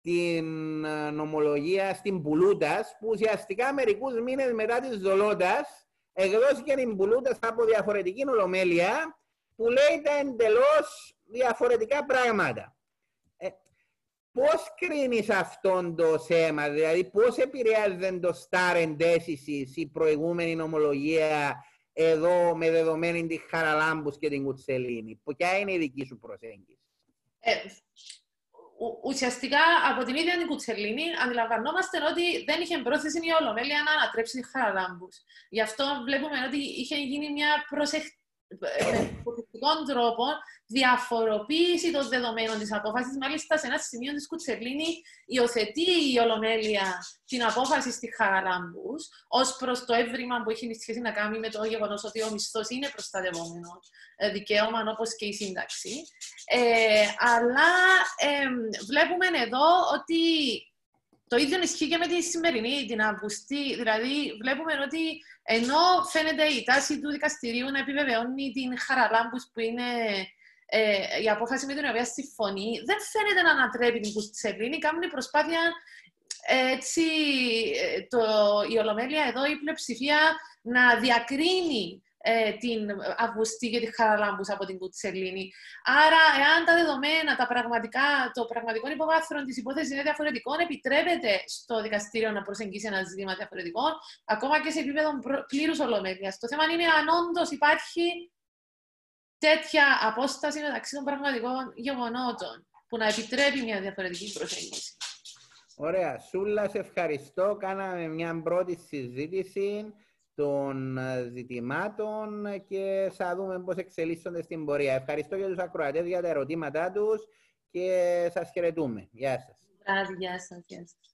την ε, νομολογία στην Πουλούτας, που ουσιαστικά μερικούς μήνες μετά της Δολότας εκδόθηκε την Πουλούτας από διαφορετική ολομέλεια, που λέει τα εντελώς διαφορετικά πράγματα. Πώς κρίνεις αυτόν το θέμα, δηλαδή πώς επηρεάζεται το star εντέσιση η προηγούμενη νομολογία εδώ με δεδομένη τη Χαραλάμπους και την Κουτσελίνη. Ποια είναι η δική σου προσέγγιση; Ε, ουσιαστικά από την ίδια την Κουτσελίνη αντιλαμβανόμαστε ότι δεν είχε πρόθεση η Ολομέλεια να ανατρέψει τη Χαραλάμπους. Γι' αυτό βλέπουμε ότι είχε γίνει μια προσεκτική με υποθετικών τρόπο διαφοροποίηση των δεδομένων της απόφασης. Μάλιστα, σε ένα σημείο τη Κουτσελίνη υιοθετεί η Ολομέλεια την απόφαση στη Χαραλάμπου ως προς το έβριμα που έχει σχέση να κάνει με το γεγονός ότι ο μισθός είναι προστατευόμενο ε, δικαίωμα, όπως και η σύνταξη. Ε, αλλά ε, βλέπουμε εδώ ότι το ίδιο ισχύει και με τη σημερινή, την Αυγουστή. Δηλαδή, βλέπουμε ότι ενώ φαίνεται η τάση του δικαστηρίου να επιβεβαιώνει την χαραλάμπους που είναι ε, η απόφαση με την οποία συμφωνεί, δεν φαίνεται να ανατρέπει την Κουτσελίνη. Κάνει προσπάθεια έτσι το, η Ολομέλεια εδώ, η πλειοψηφία να διακρίνει ε, την Αυγουστή και τη Χαραλάμπους από την Κουτσελίνη. Άρα, εάν τα δεδομένα, τα πραγματικά, το πραγματικό υποβάθρο της υπόθεσης είναι διαφορετικό, επιτρέπεται στο δικαστήριο να προσεγγίσει ένα ζήτημα διαφορετικό, ακόμα και σε επίπεδο πλήρους ολομέλειας. Το θέμα είναι αν όντως υπάρχει τέτοια απόσταση μεταξύ των πραγματικών γεγονότων που να επιτρέπει μια διαφορετική προσέγγιση. Ωραία. Σούλα, σε ευχαριστώ. Κάναμε μια πρώτη συζήτηση των ε, ζητημάτων και θα δούμε πώς εξελίσσονται στην πορεία. Ευχαριστώ για τους ακροατές για τα ερωτήματά τους και σας χαιρετούμε. Γεια σας. Γεια σας. Γεια σας.